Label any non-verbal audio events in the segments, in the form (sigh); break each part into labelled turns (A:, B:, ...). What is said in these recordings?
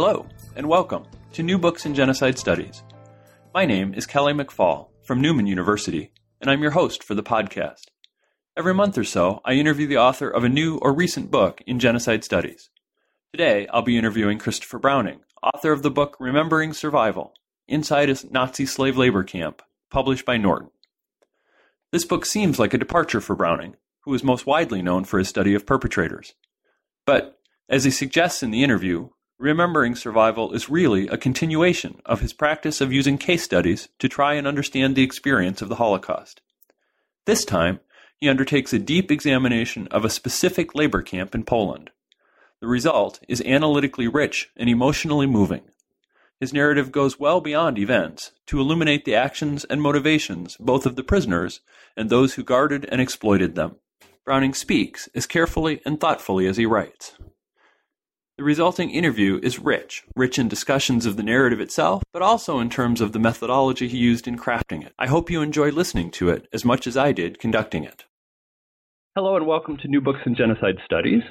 A: Hello, and welcome to New Books in Genocide Studies. My name is Kelly McFall from Newman University, and I'm your host for the podcast. Every month or so, I interview the author of a new or recent book in genocide studies. Today, I'll be interviewing Christopher Browning, author of the book Remembering Survival Inside a Nazi Slave Labor Camp, published by Norton. This book seems like a departure for Browning, who is most widely known for his study of perpetrators. But, as he suggests in the interview, Remembering Survival is really a continuation of his practice of using case studies to try and understand the experience of the Holocaust. This time, he undertakes a deep examination of a specific labor camp in Poland. The result is analytically rich and emotionally moving. His narrative goes well beyond events to illuminate the actions and motivations both of the prisoners and those who guarded and exploited them. Browning speaks as carefully and thoughtfully as he writes. The resulting interview is rich, rich in discussions of the narrative itself, but also in terms of the methodology he used in crafting it. I hope you enjoy listening to it as much as I did conducting it. Hello and welcome to New Books in Genocide Studies.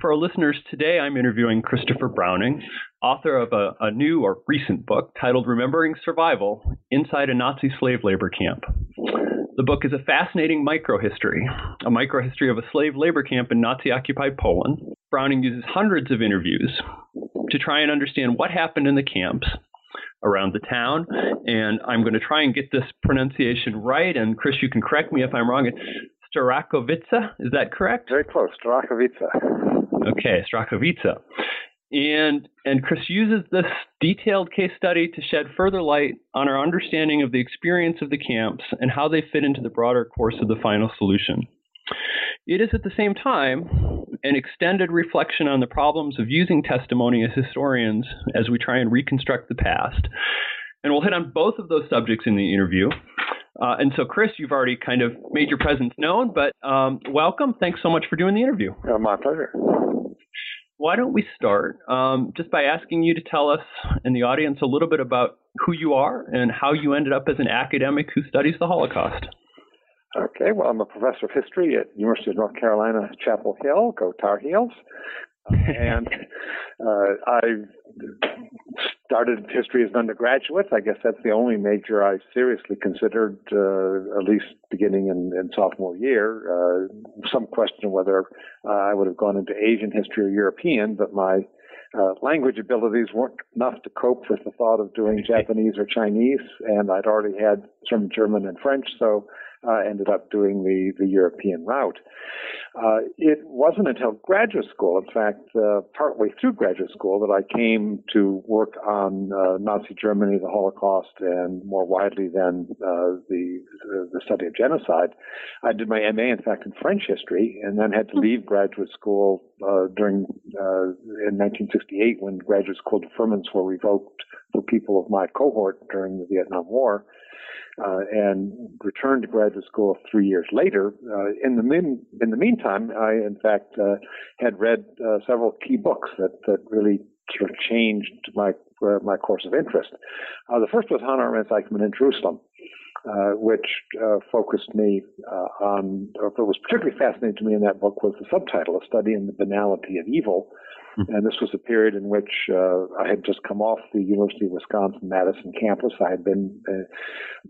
A: For our listeners today, I'm interviewing Christopher Browning, author of a, a new or recent book titled Remembering Survival Inside a Nazi Slave Labor Camp. The book is a fascinating microhistory, a microhistory of a slave labor camp in Nazi occupied Poland. Browning uses hundreds of interviews to try and understand what happened in the camps around the town. And I'm going to try and get this pronunciation right. And Chris, you can correct me if I'm wrong. Strakowice, is that correct?
B: Very close, Starachowice.
A: Okay, Strakowice. And and Chris uses this detailed case study to shed further light on our understanding of the experience of the camps and how they fit into the broader course of the final solution. It is at the same time an extended reflection on the problems of using testimony as historians as we try and reconstruct the past. And we'll hit on both of those subjects in the interview. Uh, and so, Chris, you've already kind of made your presence known, but um, welcome. Thanks so much for doing the interview.
B: Uh, my pleasure
A: why don't we start um, just by asking you to tell us and the audience a little bit about who you are and how you ended up as an academic who studies the Holocaust?
B: Okay, well, I'm a professor of history at University of North Carolina, Chapel Hill. Go Tar Heels! And uh, I started history as an undergraduate. I guess that's the only major I seriously considered, uh, at least beginning in, in sophomore year. Uh, some question whether uh, I would have gone into Asian history or European, but my uh, language abilities weren't enough to cope with the thought of doing (laughs) Japanese or Chinese, and I'd already had some German and French, so uh, ended up doing the, the European route. Uh, it wasn't until graduate school, in fact, uh, partway through graduate school, that I came to work on uh, Nazi Germany, the Holocaust, and more widely than uh, the the study of genocide. I did my MA, in fact, in French history, and then had to leave graduate school uh, during in 1968 when graduate school deferments were revoked for people of my cohort during the Vietnam War uh, and returned to graduate school three years later. Uh, in the min- in the meantime, I in fact uh, had read uh, several key books that that really sort of changed my uh, my course of interest. Uh, the first was Hannah Arendt Eichmann in Jerusalem. which focused me on, or what was particularly fascinating to me in that book was the subtitle, A Study in the Banality of Evil. And this was a period in which uh, I had just come off the University of Wisconsin Madison campus. I had been uh,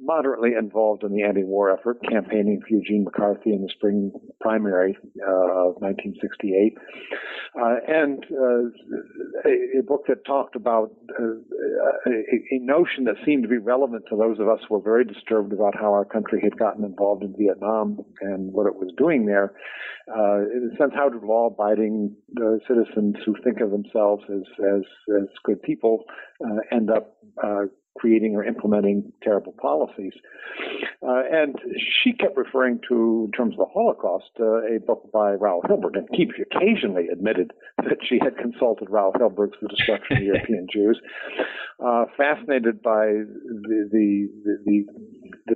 B: moderately involved in the anti-war effort, campaigning for Eugene McCarthy in the spring primary uh, of 1968, uh, and uh, a, a, book that talked about uh, a, a, notion that seemed to be relevant to those of us who were very disturbed about how our country had gotten involved in Vietnam and what it was doing there. in a sense, how do law-abiding citizens who think of themselves as as, as good people uh, end up uh, creating or implementing terrible policies. Uh, and she kept referring to, in terms of the Holocaust, uh, a book by Raoul Hilberg, and he occasionally admitted that she had consulted Raoul Hilberg for the destruction of (laughs) European Jews. Uh, fascinated by the, the, the, the,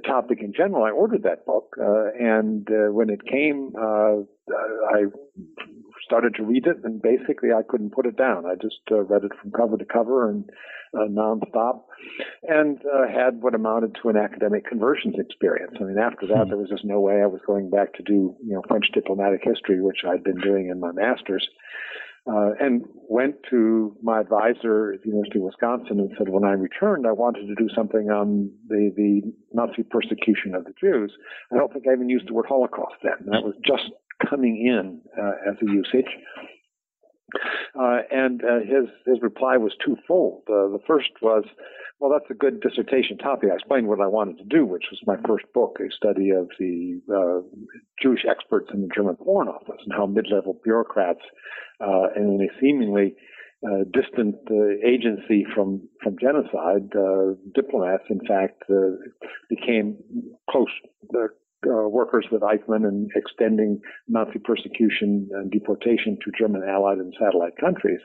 B: topic in general, I ordered that book, uh, and uh, when it came, uh, I started to read it, and basically I couldn't put it down. I just uh, read it from cover to cover and uh, nonstop, and uh, had what amounted to an academic conversions experience. I mean, after that, hmm. there was just no way I was going back to do you know French diplomatic history, which I'd been doing in my master's. Uh, and went to my advisor at the University of Wisconsin and said, when I returned, I wanted to do something on the, the Nazi persecution of the Jews. I don't think I even used the word Holocaust then. That was just coming in uh, as a usage. Uh, and uh, his his reply was twofold. Uh, the first was, "Well, that's a good dissertation topic." I explained what I wanted to do, which was my first book, a study of the uh, Jewish experts in the German Foreign Office and how mid-level bureaucrats uh, in a seemingly uh, distant agency from from genocide, diplomats, in fact, became close uh, workers with Eichmann and extending Nazi persecution and deportation to German allied and satellite countries.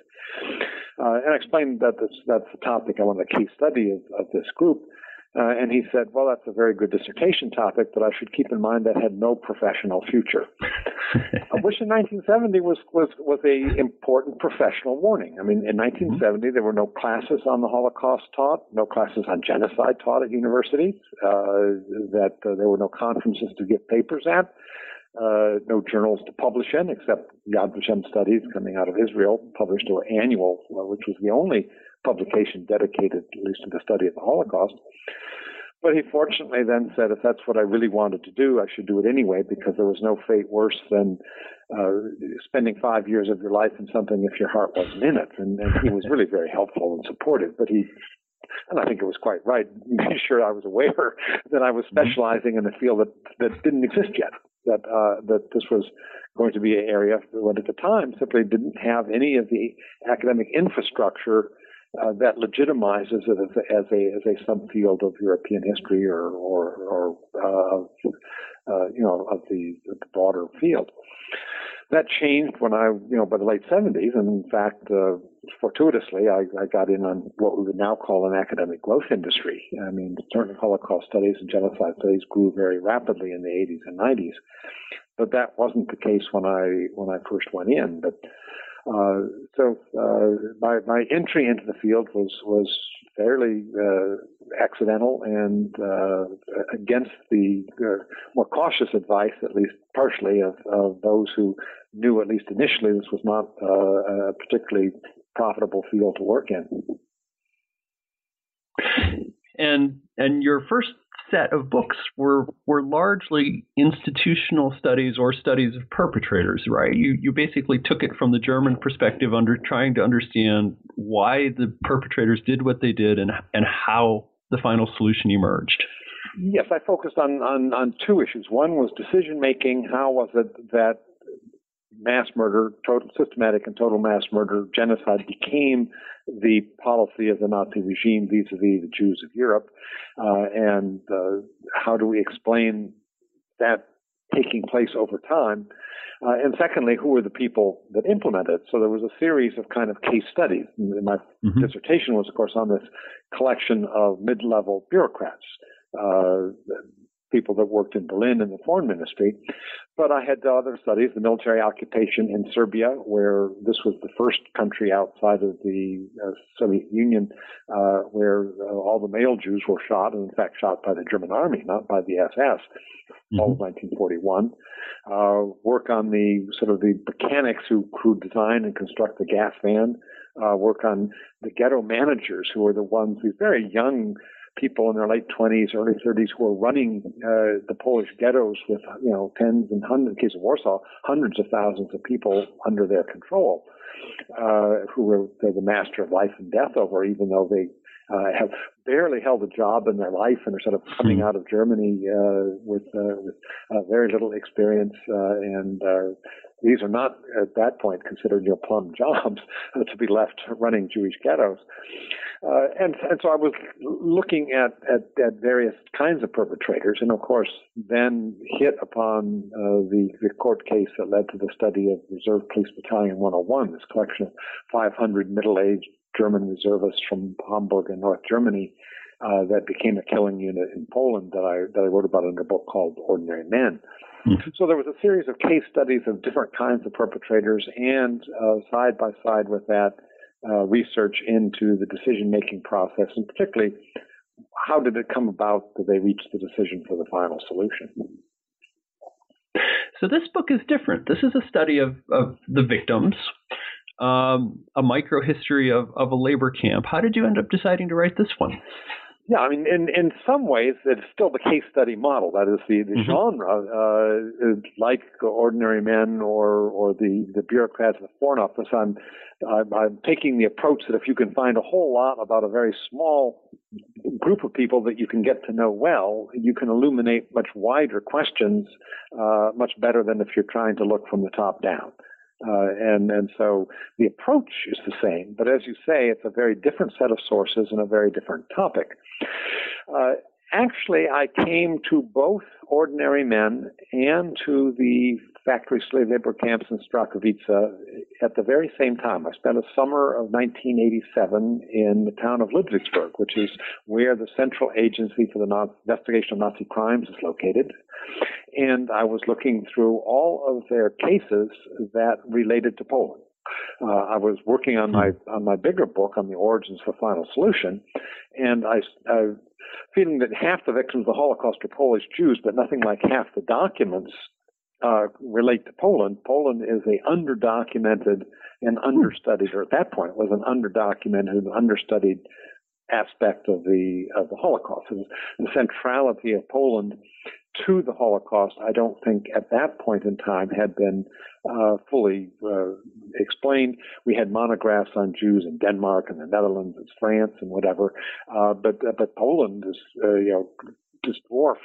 B: Uh, and I explained that this, that's the topic, I want a case study of, of this group. Uh, and he said, well, that's a very good dissertation topic, but I should keep in mind that had no professional future. (laughs) Which in 1970 was, was, was a important professional warning. I mean, in 1970, mm-hmm. there were no classes on the Holocaust taught, no classes on genocide taught at universities, uh, that uh, there were no conferences to give papers at. Uh, no journals to publish in, except Yad Vashem Studies coming out of Israel, published their annual, uh, which was the only publication dedicated at least to the study of the Holocaust. But he fortunately then said, if that's what I really wanted to do, I should do it anyway, because there was no fate worse than uh, spending five years of your life in something if your heart wasn't in it. And, and he was really very helpful and supportive. But he, and I think it was quite right, (laughs) made sure I was aware that I was mm-hmm. specializing in a field that, that didn't exist yet. That uh, that this was going to be an area that at the time simply didn't have any of the academic infrastructure uh, that legitimizes it as a, as a as a subfield of European history or or, or uh, uh, you know of the, the, broader field. That changed when I you know by the late 70s, and in fact, uh, fortuitously, I, I, got in on what we would now call an academic growth industry. I mean, certain Holocaust studies and genocide studies grew very rapidly in the 80s and 90s, but that wasn't the case when I when I first went in. But so uh, my my entry into the field was was fairly uh, accidental and uh, against the uh, more cautious advice, at least partially, of, of those who knew at least initially this was not a particularly profitable field to work in.
A: And and your first set of books were were largely institutional studies or studies of perpetrators, right? You you basically took it from the German perspective under trying to understand why the perpetrators did what they did and and how the final solution emerged.
B: Yes, I focused on, on, on two issues. One was decision making. How was it that mass murder, total systematic and total mass murder, genocide became the policy of the Nazi regime vis-a-vis the Jews of Europe, uh, and uh, how do we explain that taking place over time? Uh, and secondly, who were the people that implemented it? So there was a series of kind of case studies. And my mm-hmm. dissertation was, of course, on this collection of mid-level bureaucrats, uh, people that worked in Berlin in the foreign ministry. But I had other studies, the military occupation in Serbia, where this was the first country outside of the uh, Soviet Union uh, where uh, all the male Jews were shot, and in fact shot by the German army, not by the SS, mm-hmm. all of 1941. Uh, work on the sort of the mechanics who, who design and construct the gas van. Uh, work on the ghetto managers who were the ones, these very young people in their late 20s, early 30s who were running uh, the Polish ghettos with, you know, tens and hundreds, in the case of Warsaw, hundreds of thousands of people under their control, uh, who were the master of life and death over, even though they uh, have barely held a job in their life and are sort of coming hmm. out of Germany uh, with uh, with uh, very little experience, uh, and uh, these are not at that point considered your plum (laughs) jobs to be left running Jewish ghettos. Uh, and and so I was looking at, at, at various kinds of perpetrators, and of course, then hit upon uh, the the court case that led to the study of Reserve Police Battalion 101, this collection of 500 middle-aged German reservists from Hamburg and North Germany uh, that became a killing unit in Poland that I that I wrote about in a book called Ordinary Men. Mm-hmm. So there was a series of case studies of different kinds of perpetrators, and uh, side by side with that, uh, research into the decision making process, and particularly how did it come about that they reached the decision for the final solution.
A: So this book is different. This is a study of, of the victims, um, a micro history of, of a labor camp. How did you end up deciding to write this one?
B: Yeah, I mean, in in some ways, it's still the case study model. That is the, the mm-hmm. genre, uh, like ordinary men or or the the bureaucrats of the Foreign Office. I'm, I'm I'm taking the approach that if you can find a whole lot about a very small group of people that you can get to know well, you can illuminate much wider questions uh, much better than if you're trying to look from the top down. Uh, and and so the approach is the same, but as you say, it's a very different set of sources and a very different topic. Uh, actually, I came to both ordinary men and to the factory slave labor camps in Starachowice at the very same time. I spent a summer of 1987 in the town of Ludwigsburg, which is where the Central Agency for the Investigation of Nazi Crimes is located and I was looking through all of their cases that related to Poland. Uh, I was working on my on my bigger book on the origins of the final solution, and I, I feeling that half the victims of the Holocaust are Polish Jews, but nothing like half the documents uh, relate to Poland. Poland is a underdocumented and understudied, or at that point was an underdocumented and understudied aspect of the of the Holocaust. And the centrality of Poland to the Holocaust, I don't think at that point in time had been uh, fully uh, explained. We had monographs on Jews in Denmark and the Netherlands and France and whatever, uh, but uh, but Poland is uh, you know just dwarfed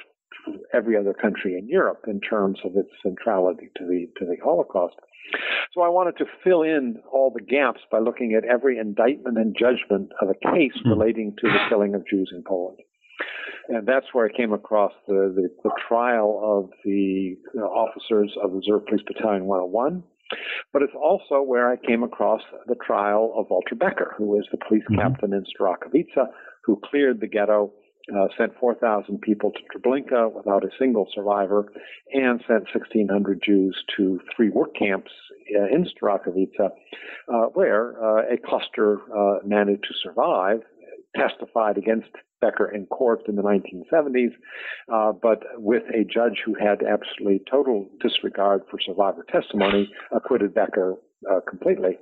B: every other country in Europe in terms of its centrality to the to the Holocaust. So I wanted to fill in all the gaps by looking at every indictment and judgment of a case hmm. relating to the killing of Jews in Poland and that's where I came across the, the, the trial of the officers of Reserve Police Battalion 101. But it's also where I came across the trial of Walter Becker, who was the police mm-hmm. captain in Starachowice, who cleared the ghetto, uh, sent 4,000 people to Treblinka without a single survivor, and sent 1,600 Jews to three work camps uh, in Starachowice, uh, where uh, a cluster uh, managed to survive testified against Becker in court in the 1970s, uh, but with a judge who had absolutely total disregard for survivor testimony, acquitted Becker uh, completely.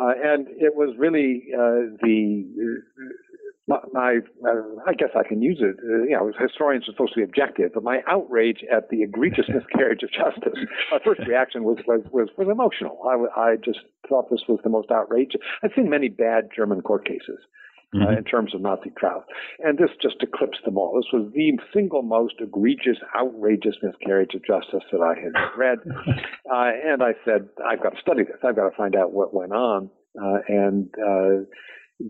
B: Uh, and it was really uh, the my, uh, I guess I can use it. Uh, you know, historians are supposed to be objective, but my outrage at the egregious (laughs) miscarriage of justice. My first reaction was was was, was emotional. I, I just thought this was the most outrageous. I've seen many bad German court cases, uh, mm-hmm. uh, in terms of Nazi trials. And this just eclipsed them all. This was the single most egregious, outrageous miscarriage of justice that I had read. (laughs) uh, and I said, I've got to study this. I've got to find out what went on. Uh, and uh,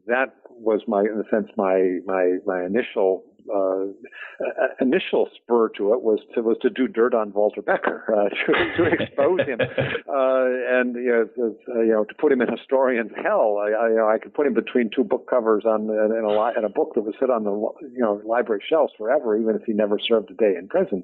B: that was my, in a sense, my my my initial uh, initial spur to it was to was to do dirt on Walter Becker uh, (laughs) to, to expose him (laughs) uh, and you know, uh, you know to put him in historian's hell. I, I, you know, I could put him between two book covers on in a in a book that would sit on the you know library shelves forever, even if he never served a day in prison.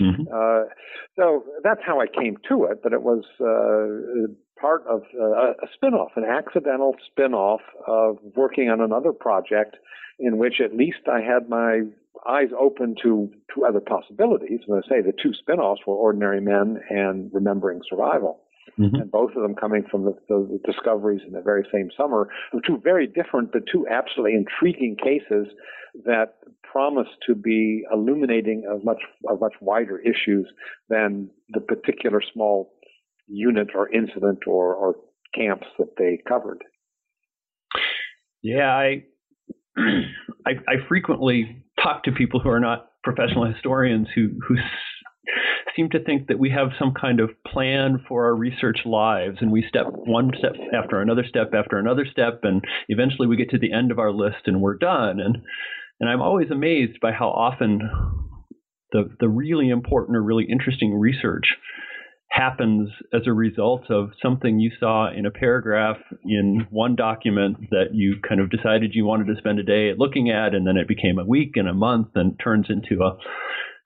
B: Mm-hmm. Uh, so that's how I came to it. But it was uh, part of uh, a spin-off, an accidental spin-off of working on another project in which at least I had my eyes open to, to other possibilities. And I say the two spin-offs were Ordinary Men and Remembering Survival. Mm-hmm. And both of them coming from the, the, the discoveries in the very same summer of two very different but two absolutely intriguing cases that promise to be illuminating of much of much wider issues than the particular small unit or incident or, or camps that they covered.
A: Yeah, I, I, I frequently talk to people who are not professional historians who who seem to think that we have some kind of plan for our research lives, and we step one step after another step after another step, and eventually we get to the end of our list and we're done. And and I'm always amazed by how often the the really important or really interesting research happens as a result of something you saw in a paragraph in one document that you kind of decided you wanted to spend a day looking at, and then it became a week and a month and turns into a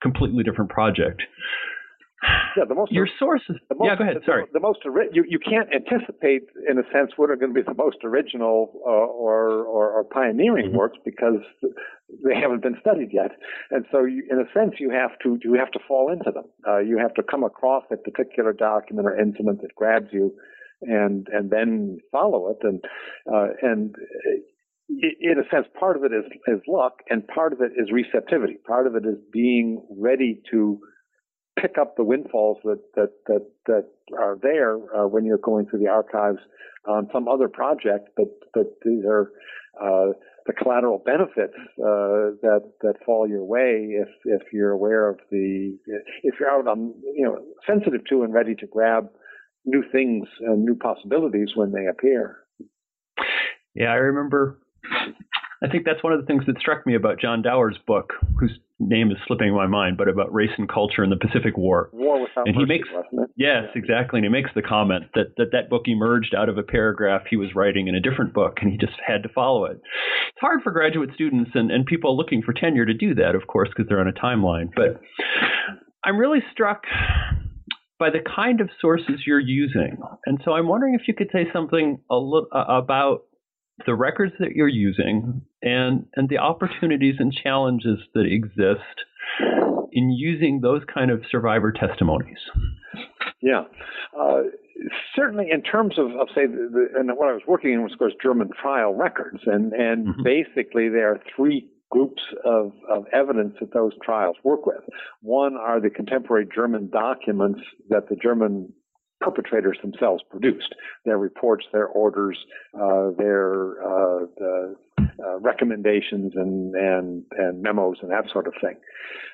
A: completely different project.
B: Yeah, the most
A: your sources.
B: Most,
A: yeah, go ahead. Sorry.
B: The, the most you you can't anticipate in a sense what are going to be the most original uh, or, or, or pioneering mm-hmm. works because they haven't been studied yet, and so you, in a sense you have to you have to fall into them. Uh, you have to come across a particular document or incident that grabs you, and and then follow it, and uh, and in a sense, part of it is, is luck, and part of it is receptivity. Part of it is being ready to pick up the windfalls that that that, that are there uh, when you're going through the archives on some other project, but but these are uh, the collateral benefits uh, that that fall your way if if you're aware of the if you're out on you know sensitive to and ready to grab new things and new possibilities when they appear.
A: Yeah, I remember I think that's one of the things that struck me about John Dower's book, whose name is slipping my mind, but about race and culture in the Pacific War.
B: War without
A: and
B: he
A: makes
B: yes,
A: yeah. exactly, and he makes the comment that, that that book emerged out of a paragraph he was writing in a different book, and he just had to follow it. It's hard for graduate students and, and people looking for tenure to do that, of course, because they're on a timeline. But I'm really struck by the kind of sources you're using, and so I'm wondering if you could say something a little uh, about the records that you're using and and the opportunities and challenges that exist in using those kind of survivor testimonies.
B: Yeah. Uh, certainly, in terms of, of say, the, the, and what I was working in was, of course, German trial records, and and mm-hmm. basically there are three groups of, of evidence that those trials work with. One are the contemporary German documents that the German perpetrators themselves produced their reports, their orders, uh, their uh, the, uh, recommendations and, and, and memos and that sort of thing.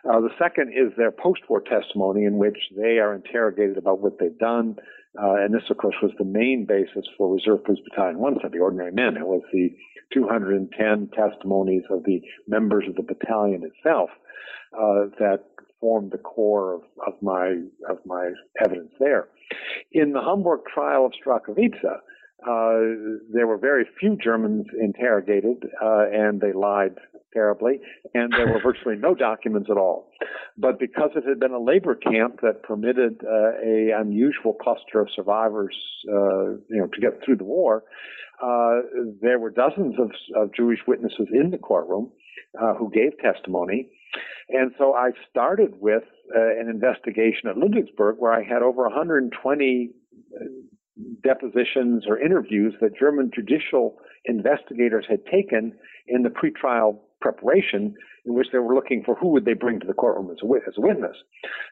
B: Uh, the second is their post-war testimony in which they are interrogated about what they've done. Uh, and this, of course, was the main basis for Reserve Police Battalion 1 the ordinary men. It was the 210 testimonies of the members of the battalion itself uh, that formed the core of, of my of my evidence there. In the Hamburg trial of Starachowice, uh, there were very few Germans interrogated, uh, and they lied terribly, and there were (laughs) virtually no documents at all. But because it had been a labor camp that permitted uh, a unusual cluster of survivors, uh, you know, to get through the war, uh, there were dozens of, of, Jewish witnesses in the courtroom uh, who gave testimony. And so I started with uh, an investigation at Ludwigsburg where I had over 120 uh, depositions or interviews that German judicial investigators had taken in the pretrial preparation in which they were looking for who would they bring to the courtroom as a, as a witness.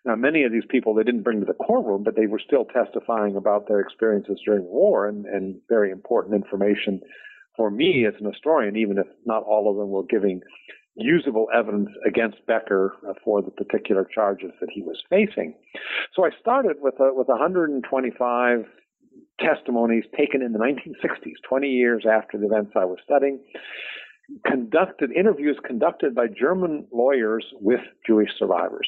B: Now, many of these people they didn't bring to the courtroom, but they were still testifying about their experiences during the war and, and very important information for me as an historian, even if not all of them were giving usable evidence against Becker for the particular charges that he was facing. So I started with a, with 125 testimonies taken in the 1960s, 20 years after the events I was studying, conducted interviews conducted by German lawyers with Jewish survivors.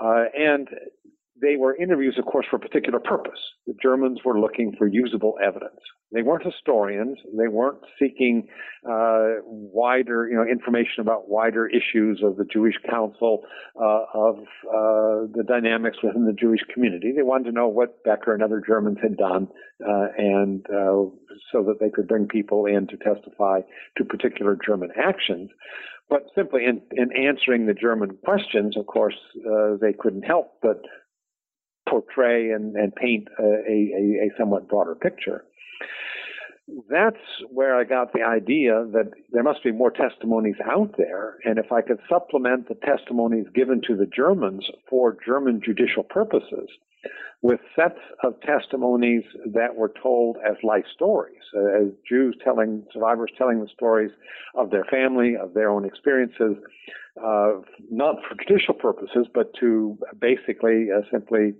B: Uh, and they were interviews, of course, for a particular purpose. The Germans were looking for usable evidence. They weren't historians. They weren't seeking uh, wider, you know, information about wider issues of the Jewish Council, uh, of uh, the dynamics within the Jewish community. They wanted to know what Becker and other Germans had done, uh, and uh, so that they could bring people in to testify to particular German actions. But simply in, in answering the German questions, of course, uh, they couldn't help but portray and, and paint a, a, a, somewhat broader picture. that's where I got the idea that there must be more testimonies out there. And if I could supplement the testimonies given to the Germans for German judicial purposes with sets of testimonies that were told as life stories, as Jews telling, survivors telling the stories of their family, of their own experiences, uh, not for judicial purposes, but to basically uh, simply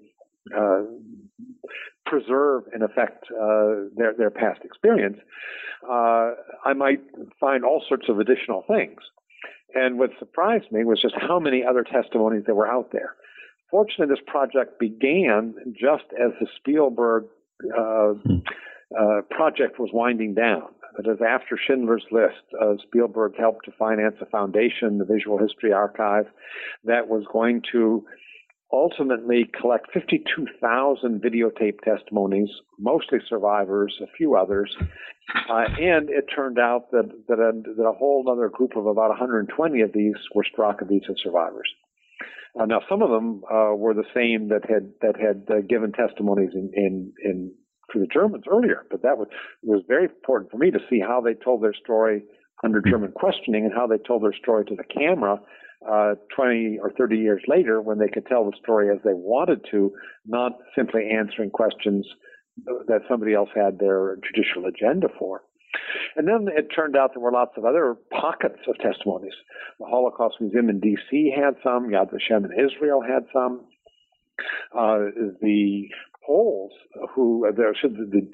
B: uh, preserve, in effect, uh, their, their past experience, uh, I might find all sorts of additional things. And what surprised me was just how many other testimonies there were out there. Fortunately, this project began just as the Spielberg uh, hmm. uh, project was winding down. That is, after Schindler's List, uh, Spielberg helped to finance a foundation, the Visual History Archive, that was going to ultimately collect 52,000 videotape testimonies, mostly survivors, a few others. Uh, and it turned out that, that a, that, a, whole other group of about 120 of these were Starachowice survivors. Uh, now, some of them uh, were the same that had that had uh, given testimonies in, in, in for the Germans earlier, but that was was very important for me to see how they told their story under German questioning and how they told their story to the camera uh, 20 or 30 years later when they could tell the story as they wanted to, not simply answering questions that somebody else had their judicial agenda for. And then it turned out there were lots of other pockets of testimonies. The Holocaust Museum in D.C. had some. Yad Vashem in Israel had some. Uh, the Poles, who the, the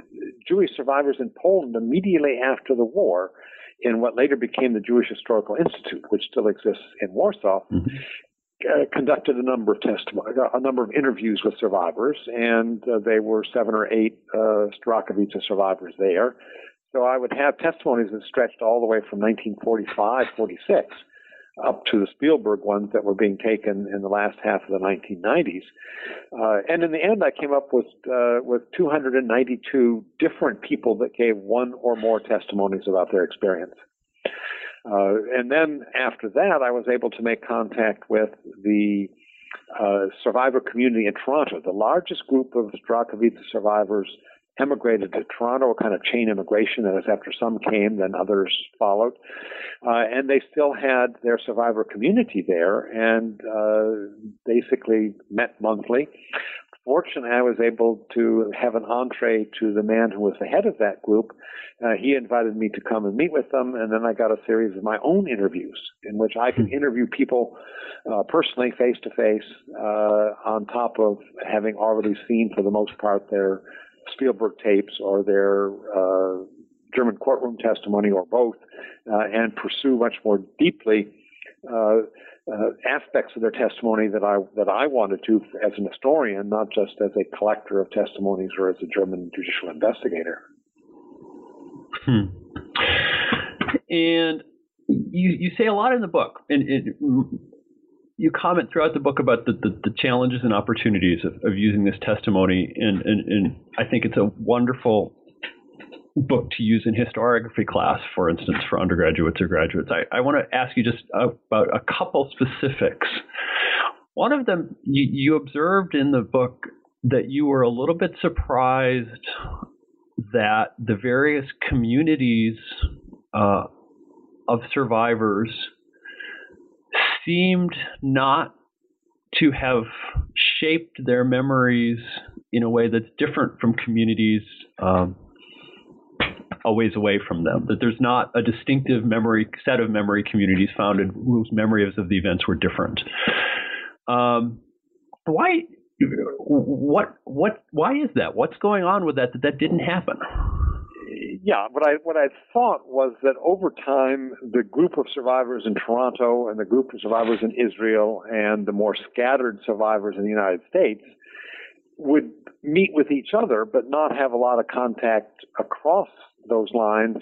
B: Jewish survivors in Poland immediately after the war, in what later became the Jewish Historical Institute, which still exists in Warsaw, mm-hmm. uh, conducted a number of testimony, a number of interviews with survivors, and uh, they were seven or eight uh, survivors there. So I would have testimonies that stretched all the way from 1945, 46 up to the Spielberg ones that were being taken in the last half of the 1990s. Uh, and in the end, I came up with uh, with 292 different people that gave one or more testimonies about their experience. Uh, and then after that, I was able to make contact with the uh, survivor community in Toronto, the largest group of Starachowice survivors emigrated to Toronto, a kind of chain immigration. That is, after some came, then others followed. Uh, and they still had their survivor community there and uh, basically met monthly. Fortunately, I was able to have an entree to the man who was the head of that group. Uh, he invited me to come and meet with them, and then I got a series of my own interviews in which I could hmm. interview people uh, personally, face to face, on top of having already seen, for the most part, their Spielberg tapes or their uh, German courtroom testimony or both, uh, and pursue much more deeply uh, uh, aspects of their testimony that I that I wanted to as an historian, not just as a collector of testimonies or as a German judicial investigator.
A: Hmm. And you you say a lot in the book, and you comment throughout the book about the, the, the challenges and opportunities of, of using this testimony, and, and, and I think it's a wonderful book to use in historiography class, for instance, for undergraduates or graduates. I, I want to ask you just about a couple specifics. One of them, you, you observed in the book that you were a little bit surprised that the various communities uh, of survivors seemed not to have shaped their memories in a way that's different from communities um, a ways away from them. That there's not a distinctive memory set of memory communities founded whose memories of the events were different. Um, why? What? What? Why is that? What's going on with that? That that didn't happen
B: yeah, what I what I thought was that over time, the group of survivors in Toronto and the group of survivors in Israel and the more scattered survivors in the United States would meet with each other, but not have a lot of contact across those lines,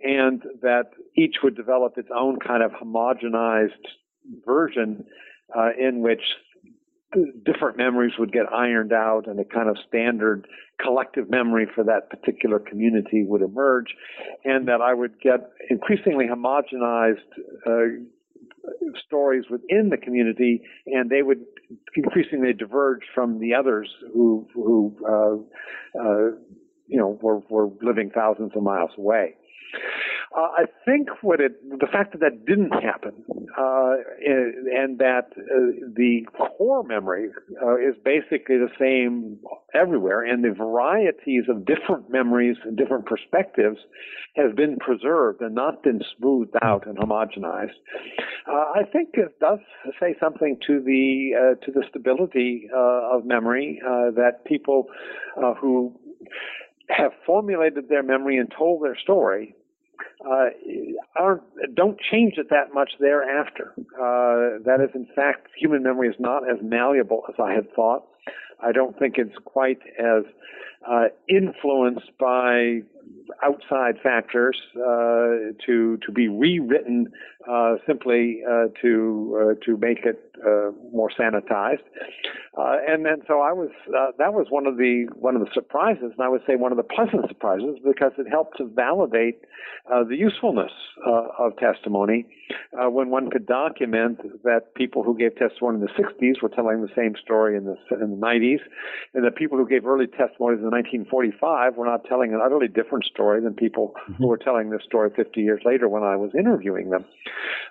B: and that each would develop its own kind of homogenized version uh, in which different memories would get ironed out and a kind of standard collective memory for that particular community would emerge, and that I would get increasingly homogenized uh, stories within the community, and they would increasingly diverge from the others who who uh, uh, you know were were living thousands of miles away. Uh, I think what it, the fact that that didn't happen, uh, and that uh, the core memory uh, is basically the same everywhere, and the varieties of different memories and different perspectives has been preserved and not been smoothed out and homogenized. Uh, I think it does say something to the uh, to the stability of memory that people who have formulated their memory and told their story uh, aren't, don't change it that much thereafter. Uh, that is, in fact, human memory is not as malleable as I had thought. I don't think it's quite as uh, influenced by outside factors uh, to to be rewritten uh, simply uh, to uh, to make it more sanitized. And then so I was that was one of the one of the surprises, and I would say one of the pleasant surprises because it helped to validate the usefulness of testimony when one could document that people who gave testimony in the 60s were telling the same story in the in the 90s, and that people who gave early testimonies in 1945 were not telling an utterly different story than people mm-hmm. who were telling this story 50 years later when I was interviewing them.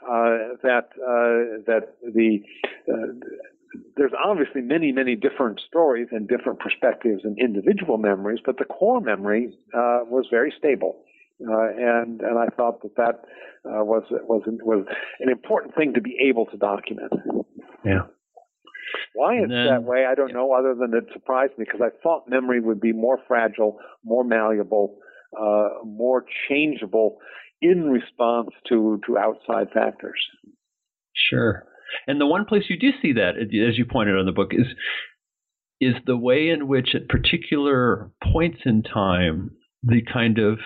B: Uh, that uh, that the uh, there's obviously many, many different stories and different perspectives and individual memories, but the core memory uh, was very stable. Uh, and and I thought that that uh, was was was an important thing to be able to document.
A: Yeah.
B: Why it's then, that way, I don't know. Other than it surprised me because I thought memory would be more fragile, more malleable, uh, more changeable in response to to outside factors.
A: Sure. And the one place you do see that, as you pointed out in the book, is is the way in which at particular points in time the kind of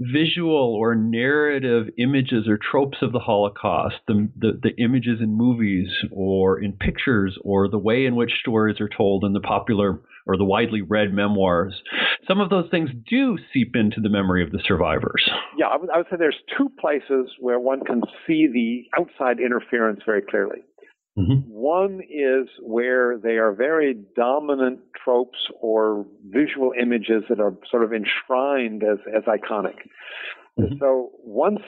A: visual or narrative images or tropes of the Holocaust, the, the, the, images in movies or in pictures, or the way in which stories are told in the popular or the widely read memoirs, some of those things do seep into the memory of the survivors.
B: Yeah, I would, I would say there's two places where one can see the outside interference very clearly. Mm-hmm. One is where they are very dominant tropes or visual images that are sort of enshrined as, as iconic. Mm-hmm. So once,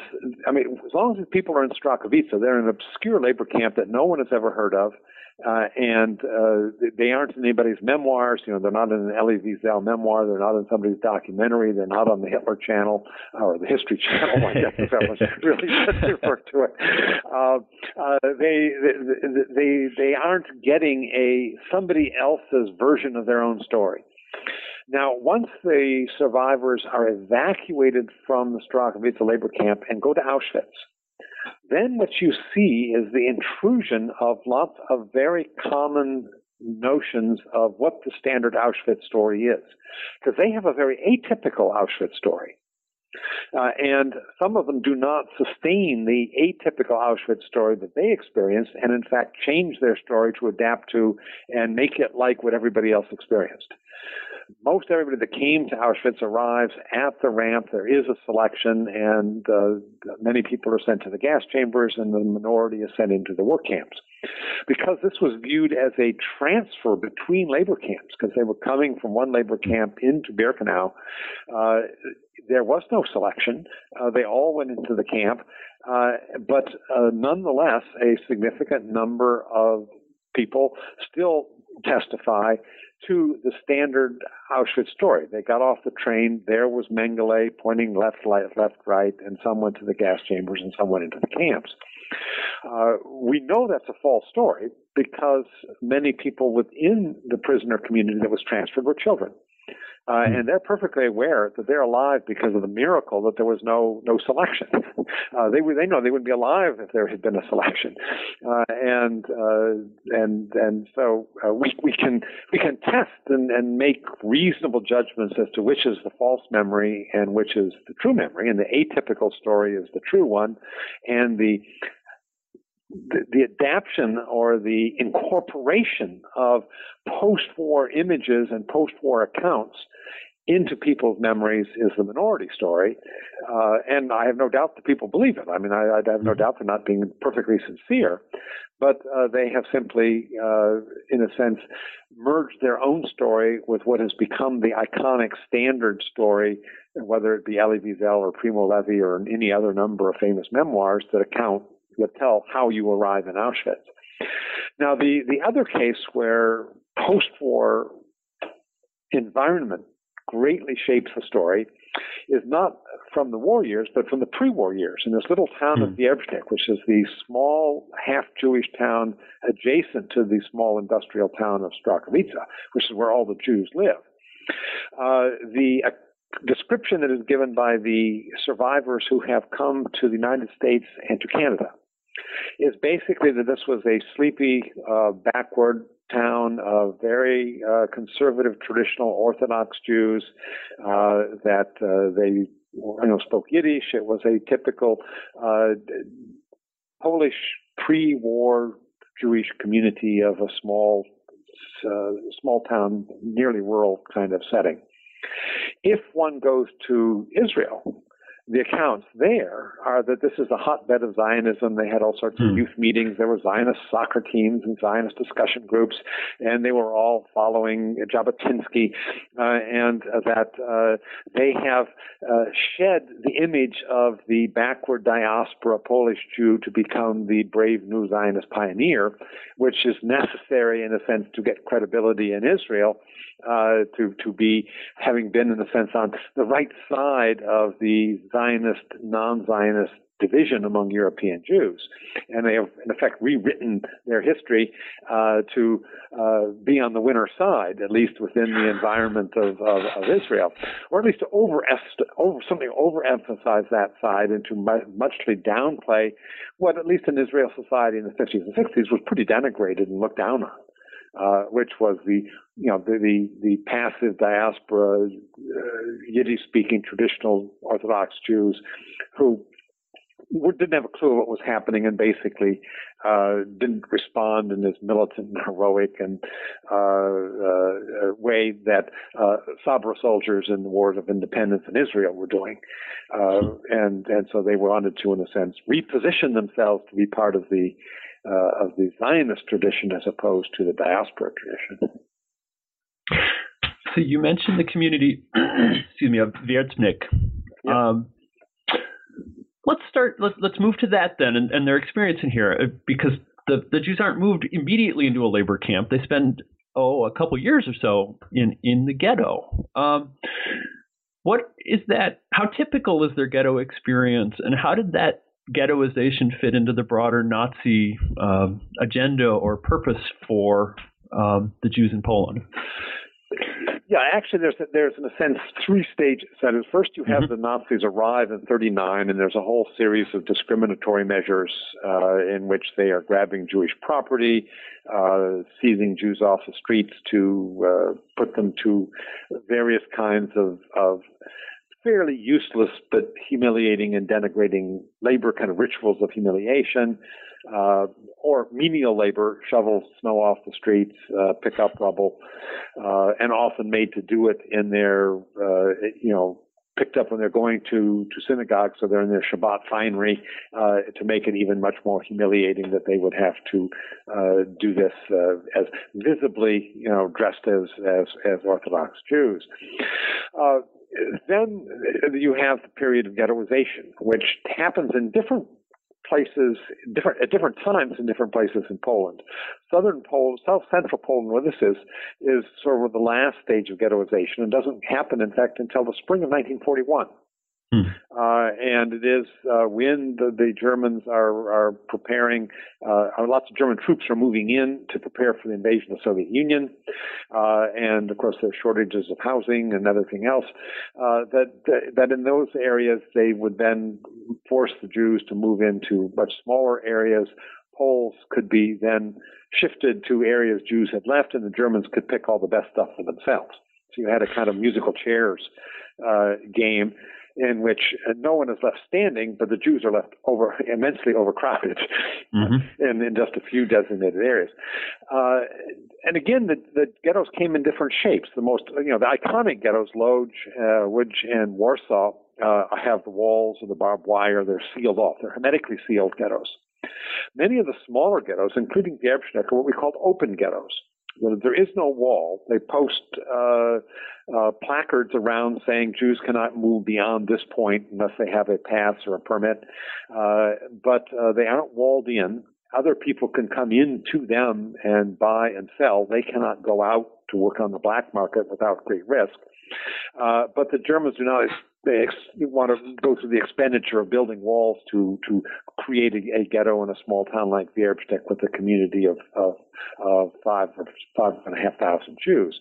B: I mean, as long as people are in Starachowice, they're in an obscure labor camp that no one has ever heard of uh, and uh, they aren't in anybody's memoirs. You know, they're not in an Elie Wiesel memoir. They're not in somebody's documentary. They're not on the Hitler Channel or the History Channel. I guess if that was really refer to it. Uh, uh, they, they they aren't getting a somebody else's version of their own story. Now, once the survivors are evacuated from the Starachowice labor camp and go to Auschwitz, then what you see is the intrusion of lots of very common notions of what the standard Auschwitz story is. Because they have a very atypical Auschwitz story. Uh, and some of them do not sustain the atypical Auschwitz story that they experienced, and in fact change their story to adapt to and make it like what everybody else experienced most everybody that came to Auschwitz arrives at the ramp. There is a selection, and uh, many people are sent to the gas chambers, and the minority is sent into the work camps. Because this was viewed as a transfer between labor camps, because they were coming from one labor camp into Birkenau, uh, there was no selection. Uh, they all went into the camp, uh, but uh, nonetheless, a significant number of people still testify to the standard Auschwitz story. They got off the train. There was Mengele pointing left, left, left, right, and some went to the gas chambers and some went into the camps. Uh, we know that's a false story because many people within the prisoner community that was transferred were children. Uh, hmm. and they're perfectly aware that they're alive because of the miracle that there was no no selection. (laughs) Uh, they they know they wouldn't be alive if there had been a selection, uh, and uh, and and so uh, we we can we can test and, and make reasonable judgments as to which is the false memory and which is the true memory, and the atypical story is the true one, and the the, the adaptation or the incorporation of post-war images and post-war accounts into people's memories is the minority story. Uh, and I have no doubt that people believe it. I mean, I, I have no mm-hmm. doubt they're not being perfectly sincere. but uh, they have simply, uh, in a sense, merged their own story with what has become the iconic standard story, whether it be Elie Wiesel or Primo Levi or any other number of famous memoirs that account that tell how you arrive in Auschwitz. Now, the, the other case where post-war environment greatly shapes the story is not from the war years, but from the pre-war years in this little town of Wierzbnik, which is the small half-Jewish town adjacent to the small industrial town of Starachowice, which is where all the Jews live. Uh, the uh, description that is given by the survivors who have come to the United States and to Canada is basically that this was a sleepy, uh, backward town of very uh, conservative, traditional Orthodox Jews. Uh, that uh, they you know spoke Yiddish. It was a typical uh, Polish pre-war Jewish community of a small uh, small town, nearly rural kind of setting. If one goes to Israel, the accounts there are that this is a hotbed of Zionism. They had all sorts of hmm. youth meetings. There were Zionist soccer teams and Zionist discussion groups, and they were all following Jabotinsky, uh, and uh, that uh, they have uh, shed the image of the backward diaspora Polish Jew to become the brave new Zionist pioneer, which is necessary in a sense to get credibility in Israel uh, to to be having been in a sense on the right side of the Zionist non-Zionist division among European Jews, and they have in effect rewritten their history uh, to uh, be on the winner side, at least within the environment of, of, of Israel, or at least to over, over something overemphasize that side and to muchly downplay what, at least in Israel society in the 50s and 60s, was pretty denigrated and looked down on uh, which was the you know the the, the passive diaspora, uh, Yiddish-speaking traditional Orthodox Jews who didn't have a clue what was happening and basically uh, didn't respond in this militant and (laughs) heroic and uh, uh, way that uh, Sabra soldiers in the wars of independence in Israel were doing, uh, and and so they wanted to, in a sense, reposition themselves to be part of the uh, of the Zionist tradition as opposed to the diaspora tradition.
A: So you mentioned the community, (clears throat) excuse me, of Wierzbnik. Um, let's start. Let's let's move to that then, and, and their experience in here, uh, because the the Jews aren't moved immediately into a labor camp. They spend oh a couple years or so in in the ghetto. Um, what is that? How typical is their ghetto experience, and how did that ghettoization fit into the broader Nazi um, agenda or purpose for um, the Jews in Poland?
B: Yeah, actually, there's there's in a sense three stages. That is, first you have mm-hmm. the Nazis arrive in '39, and there's a whole series of discriminatory measures uh, in which they are grabbing Jewish property, uh, seizing Jews off the streets to uh, put them to various kinds of, of fairly useless but humiliating and denigrating labor, kind of rituals of humiliation, uh, or menial labor, shovel snow off the streets, uh, pick up rubble, uh, and often made to do it in their, uh, you know, picked up when they're going to, to synagogue, so they're in their Shabbat finery, uh, to make it even much more humiliating that they would have to uh, do this uh, as visibly, you know, dressed as as, as Orthodox Jews. Then you have the period of ghettoization, which happens in different places, different at different times in different places in Poland. Southern Poland, South Central Poland, where this is, is sort of the last stage of ghettoization and doesn't happen, in fact, until the spring of 1941. Hmm. Uh, and it is uh, when the, the, Germans are, are preparing, uh, lots of German troops are moving in to prepare for the invasion of the Soviet Union. Uh, and of course, there's shortages of housing and everything else. Uh, that, that in those areas, they would then force the Jews to move into much smaller areas. Poles could be then shifted to areas Jews had left, and the Germans could pick all the best stuff for themselves. So you had a kind of musical chairs uh, game in which uh, no one is left standing, but the Jews are left over immensely overcrowded mm-hmm. (laughs) in, in just a few designated areas. Uh, and again, the, the ghettos came in different shapes. The most, you know, the iconic ghettos, Lodz, uh, Łódź, and Warsaw, uh, have the walls and the barbed wire. They're sealed off. They're hermetically sealed ghettos. Many of the smaller ghettos, including the Erbstech, are what we call open ghettos. There is no wall. They post uh, uh, placards around saying Jews cannot move beyond this point unless they have a pass or a permit. Uh, but uh, they aren't walled in. Other people can come in to them and buy and sell. They cannot go out to work on the black market without great risk. Uh, but the Germans do not they ex- want to go through the expenditure of building walls to to create a, a ghetto in a small town like Wierzbnik with a community of of, of five or five and a half thousand Jews.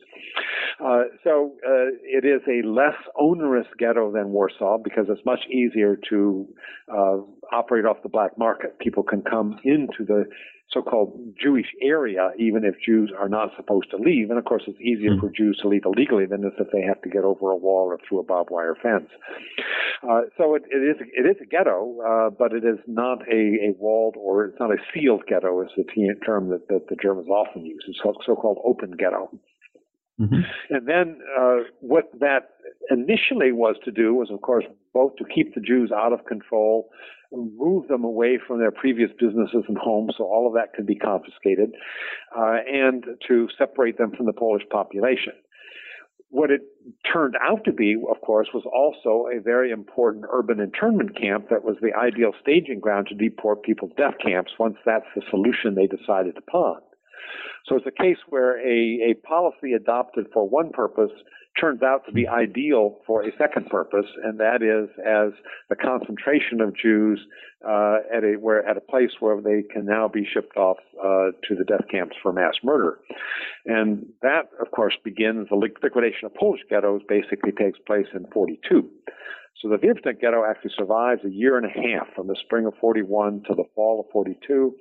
B: Uh, so uh, it is a less onerous ghetto than Warsaw because it's much easier to uh, operate off the black market. People can come into the so-called Jewish area, even if Jews are not supposed to leave. And of course, it's easier mm. for Jews to leave illegally than if they have to get over a wall or through a barbed wire fence. Uh, so it, it is it is a ghetto, uh, but it is not a, a walled or it's not a sealed ghetto, is the term that, that the Germans often use. It's so-called open ghetto. Mm-hmm. And then uh, what that initially was to do was, of course, both to keep the Jews out of control, move them away from their previous businesses and homes, so all of that could be confiscated, uh, and to separate them from the Polish population. What it turned out to be, of course, was also a very important urban internment camp that was the ideal staging ground to deport people to death camps once that's the solution they decided upon. So it's a case where a, a policy adopted for one purpose turns out to be ideal for a second purpose, and that is as the concentration of Jews uh, at a where at a place where they can now be shipped off uh, to the death camps for mass murder, and that of course begins the liquidation of Polish ghettos. Basically, takes place in 42. So the Wierzbnik ghetto actually survives a year and a half from the spring of 41 to the fall of 42.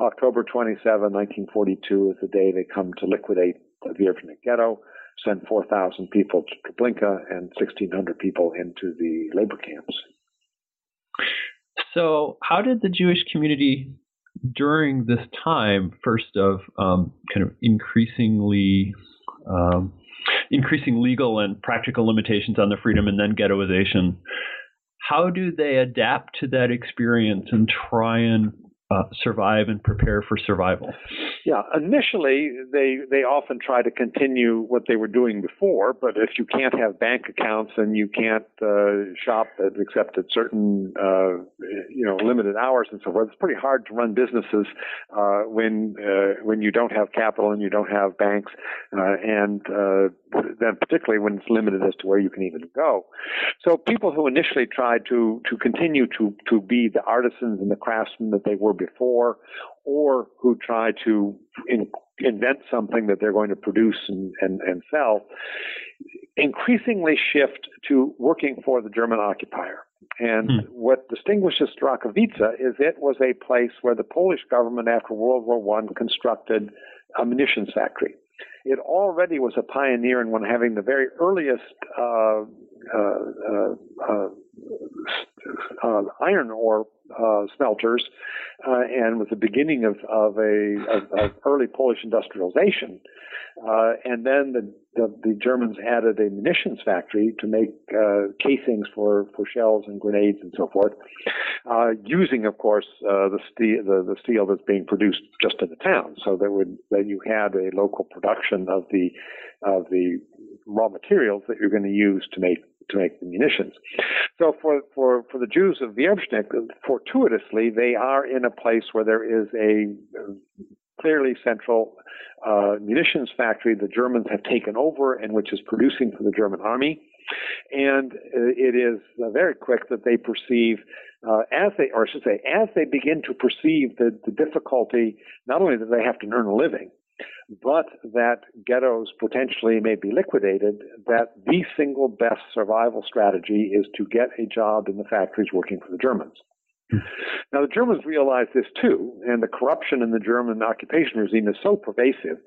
B: October 27, 1942 is the day they come to liquidate the Wierzbnik ghetto, send 4,000 people to Treblinka and 1,600 people into the labor camps.
A: So, how did the Jewish community during this time, first of um, kind of increasingly um, increasing legal and practical limitations on their freedom and then ghettoization. How do they adapt to that experience and try and uh, survive and prepare for survival?
B: Yeah, initially they they often try to continue what they were doing before, but if you can't have bank accounts and you can't uh, shop at, except at certain uh, you know limited hours and so forth, it's pretty hard to run businesses uh, when uh, when you don't have capital and you don't have banks, and then particularly when it's limited as to where you can even go. So people who initially tried to to continue to to be the artisans and the craftsmen that they were before, or who try to in, invent something that they're going to produce and, and, and sell, increasingly shift to working for the German occupier. And hmm. what distinguishes Starachowice is it was a place where the Polish government after World War I constructed a munitions factory. It already was a pioneer in one having the very earliest uh, uh, uh, uh iron ore uh, smelters uh, and was the beginning of, of a of, of early Polish industrialization. Uh, and then the, the, the Germans added a munitions factory to make uh, casings for, for shells and grenades and so forth, uh, using, of course, uh, the steel the, the steel that's being produced just in the town. So that would that you had a local production of the of the raw materials that you're going to use to make to make the munitions. So for, for, for the Jews of Wierzbnik, fortuitously, they are in a place where there is a clearly central uh, munitions factory the Germans have taken over and which is producing for the German army. And uh, it is uh, very quick that they perceive, uh, as they, or I should say, as they begin to perceive the, the difficulty, not only that they have to earn a living, but that ghettos potentially may be liquidated, that the single best survival strategy is to get a job in the factories working for the Germans. Now, the Germans realize this too, and the corruption in the German occupation regime is so pervasive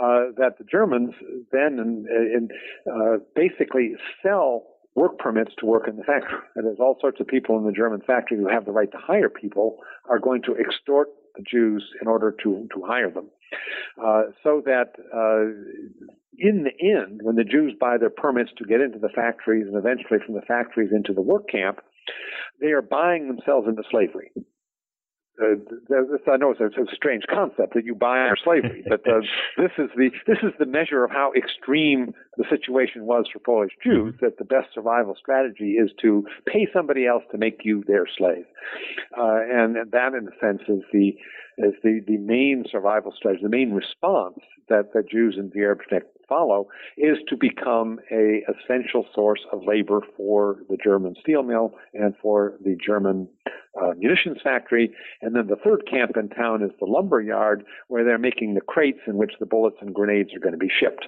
B: uh, that the Germans then in, in, uh, basically sell work permits to work in the factory. And there's all sorts of people in the German factory who have the right to hire people are going to extort Jews in order to, to hire them. Uh, so that uh, in the end, when the Jews buy their permits to get into the factories and eventually from the factories into the work camp, they are buying themselves into slavery. Uh, this, I know it's a, it's a, strange concept that you buy our slavery, (laughs) but uh, this is the this is the measure of how extreme the situation was for Polish Jews. That the best survival strategy is to pay somebody else to make you their slave, uh, and, and that, in a sense, is the is the, the main survival strategy, the main response that, that Jews in Wierzbnik follow is to become a essential source of labor for the German steel mill and for the German uh, munitions factory. And then the third camp in town is the lumber yard where they're making the crates in which the bullets and grenades are going to be shipped.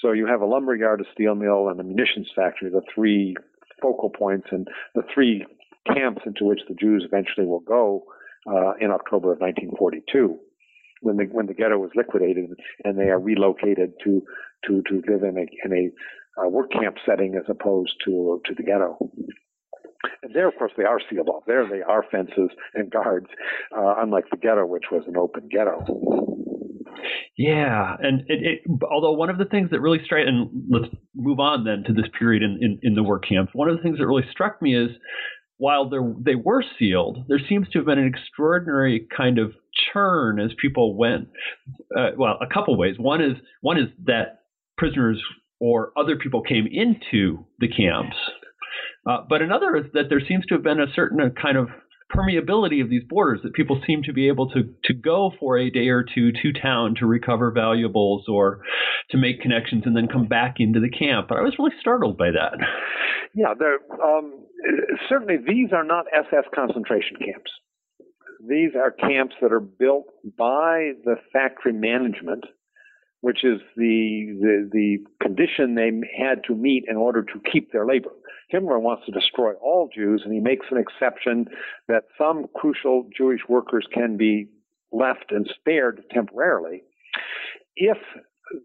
B: So you have a lumber yard, a steel mill, and a munitions factory, the three focal points and the three camps into which the Jews eventually will go uh, in October of 1942 when the when the ghetto was liquidated and they are relocated to to to live in a in a uh, work camp setting as opposed to to the ghetto. There, of course, they are sealed off. There, they are fences and guards, uh, unlike the ghetto, which was an open ghetto.
A: Yeah, and it, it, although one of the things that really struck, and let's move on then to this period in, in, in the work camps. One of the things that really struck me is while they were sealed, there seems to have been an extraordinary kind of churn as people went. Uh, well, a couple ways. One is one is that prisoners or other people came into the camps, uh, but another is that there seems to have been a certain uh, kind of permeability of these borders that people seem to be able to to go for a day or two to town to recover valuables or to make connections and then come back into the camp. But I was really startled by that.
B: Yeah, um, certainly these are not SS concentration camps. These are camps that are built by the factory management, which is the, the, the condition they had to meet in order to keep their labor. Himmler wants to destroy all Jews, and he makes an exception that some crucial Jewish workers can be left and spared temporarily if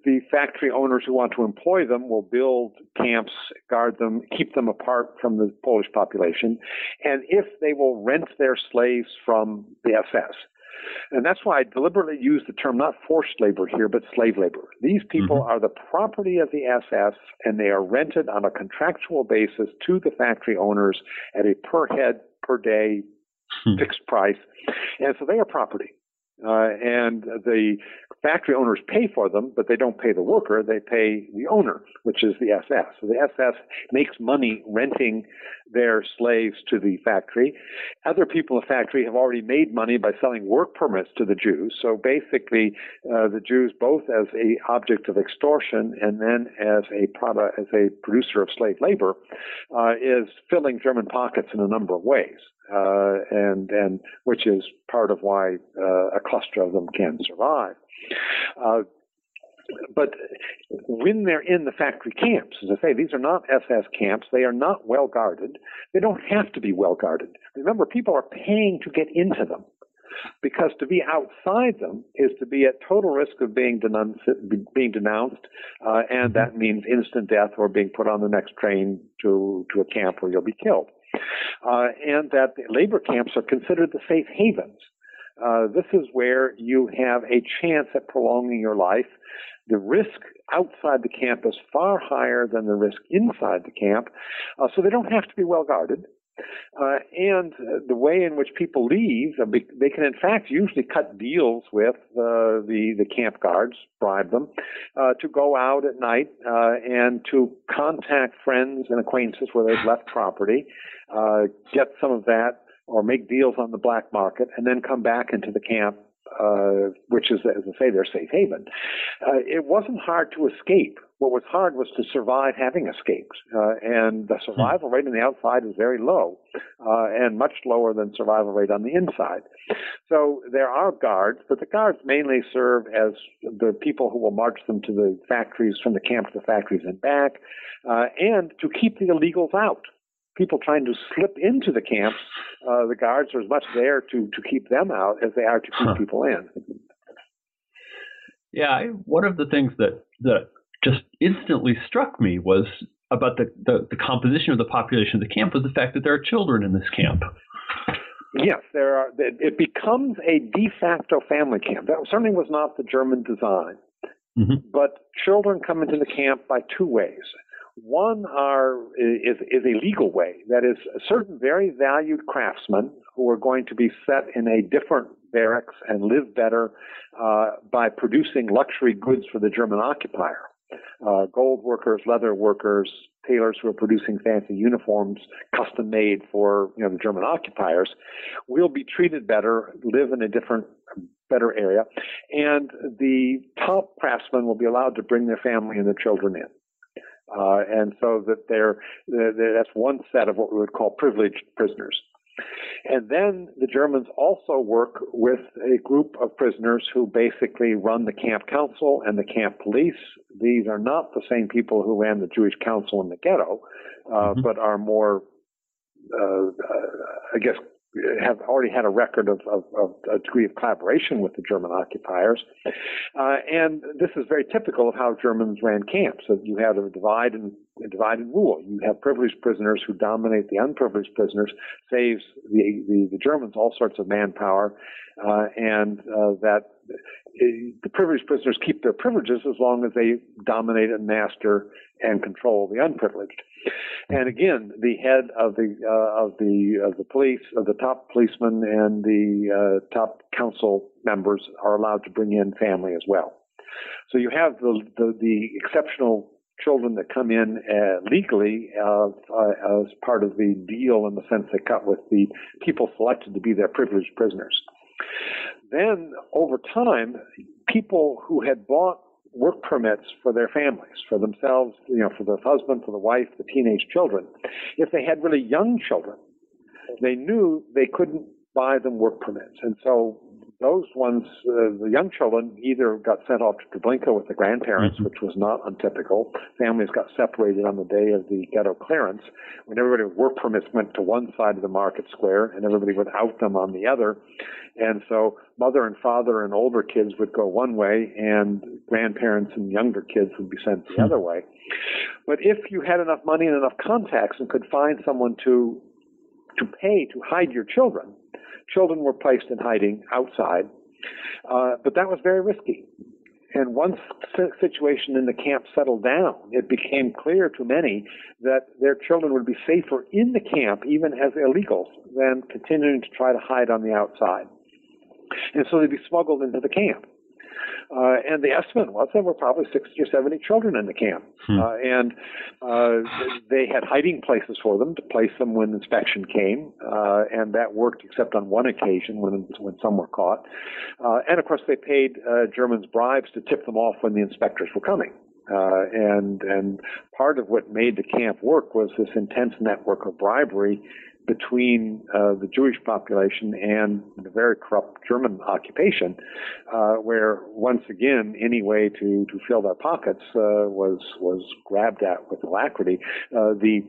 B: the factory owners who want to employ them will build camps, guard them, keep them apart from the Polish population, and if they will rent their slaves from the SS. And that's why I deliberately use the term not forced labor here, but slave labor. These people mm-hmm. are the property of the SS, and they are rented on a contractual basis to the factory owners at a per head, per day hmm. fixed price. And so they are property. Uh, and the factory owners pay for them, but they don't pay the worker, they pay the owner, which is the SS. So the SS makes money renting their slaves to the factory. Other people in the factory have already made money by selling work permits to the Jews. So basically, uh, the Jews, both as a object of extortion and then as a product, as a producer of slave labor, uh, is filling German pockets in a number of ways. Uh, and and which is part of why uh, a cluster of them can survive. Uh, but when they're in the factory camps, as I say, these are not SS camps. They are not well guarded. They don't have to be well guarded. Remember, people are paying to get into them because to be outside them is to be at total risk of being denounced, being denounced uh, and that means instant death or being put on the next train to, to a camp where you'll be killed. Uh, and that labor camps are considered the safe havens. Uh, this is where you have a chance at prolonging your life. The risk outside the camp is far higher than the risk inside the camp, uh, so they don't have to be well guarded. Uh, and the way in which people leave, uh, they can in fact usually cut deals with uh, the the camp guards, bribe them uh, to go out at night uh, and to contact friends and acquaintances where they've left property, uh, get some of that, or make deals on the black market, and then come back into the camp uh, which is, as I say, their safe haven. Uh, it wasn't hard to escape. What was hard was to survive having escaped. Uh, and the survival rate on the outside is very low uh, and much lower than survival rate on the inside. So there are guards, but the guards mainly serve as the people who will march them to the factories, from the camp to the factories and back, uh, and to keep the illegals out people trying to slip into the camps, uh, the guards are as much there to, to keep them out as they are to keep huh. people in.
A: Yeah, I, one of the things that, that just instantly struck me was about the, the, the composition of the population of the camp was the fact that there are children in this camp.
B: Yes, there are. It becomes a de facto family camp. That certainly was not the German design. Mm-hmm. But children come into the camp by two ways. One are is is a legal way. That is, certain very valued craftsmen who are going to be set in a different barracks and live better uh, by producing luxury goods for the German occupier. Uh, gold workers, leather workers, tailors who are producing fancy uniforms custom made for you know the German occupiers will be treated better, live in a different better area, and the top craftsmen will be allowed to bring their family and their children in. Uh, and so that they're, they're, that's one set of what we would call privileged prisoners. And then the Germans also work with a group of prisoners who basically run the camp council and the camp police. These are not the same people who ran the Jewish council in the ghetto, uh, mm-hmm. but are more, uh, I guess, have already had a record of, of, of, a degree of collaboration with the German occupiers. Uh, and this is very typical of how Germans ran camps. So you have a divide and a rule. You have privileged prisoners who dominate the unprivileged prisoners, saves the, the, the Germans all sorts of manpower, uh, and uh, that the privileged prisoners keep their privileges as long as they dominate and master and control the unprivileged. And again, the head of the uh, of the of the police, of the top policeman, and the uh, top council members are allowed to bring in family as well. So you have the the, the exceptional children that come in uh, legally uh, uh, as part of the deal in the sense they cut with the people selected to be their privileged prisoners. Then over time, people who had bought work permits for their families, for themselves, you know, for the husband, for the wife, the teenage children. If they had really young children, they knew they couldn't buy them work permits. And so those ones, uh, the young children either got sent off to Treblinka with the grandparents, mm-hmm. which was not untypical. Families got separated on the day of the ghetto clearance, when everybody with work permits went to one side of the market square and everybody without them on the other. And so mother and father and older kids would go one way and grandparents and younger kids would be sent the mm-hmm. other way. But if you had enough money and enough contacts and could find someone to to pay to hide your children, children were placed in hiding outside. Uh, but that was very risky. And once the situation in the camp settled down, it became clear to many that their children would be safer in the camp, even as illegals, than continuing to try to hide on the outside. And so they'd be smuggled into the camp. Uh, and the estimate was there were probably 60 or 70 children in the camp. Hmm. Uh, and uh, they had hiding places for them to place them when inspection came. Uh, and that worked except on one occasion when, when some were caught. Uh, and of course, they paid uh, Germans bribes to tip them off when the inspectors were coming. Uh, and and part of what made the camp work was this intense network of bribery between uh, the Jewish population and the very corrupt German occupation, uh, where once again any way to, to fill their pockets uh, was was grabbed at with alacrity. Uh, the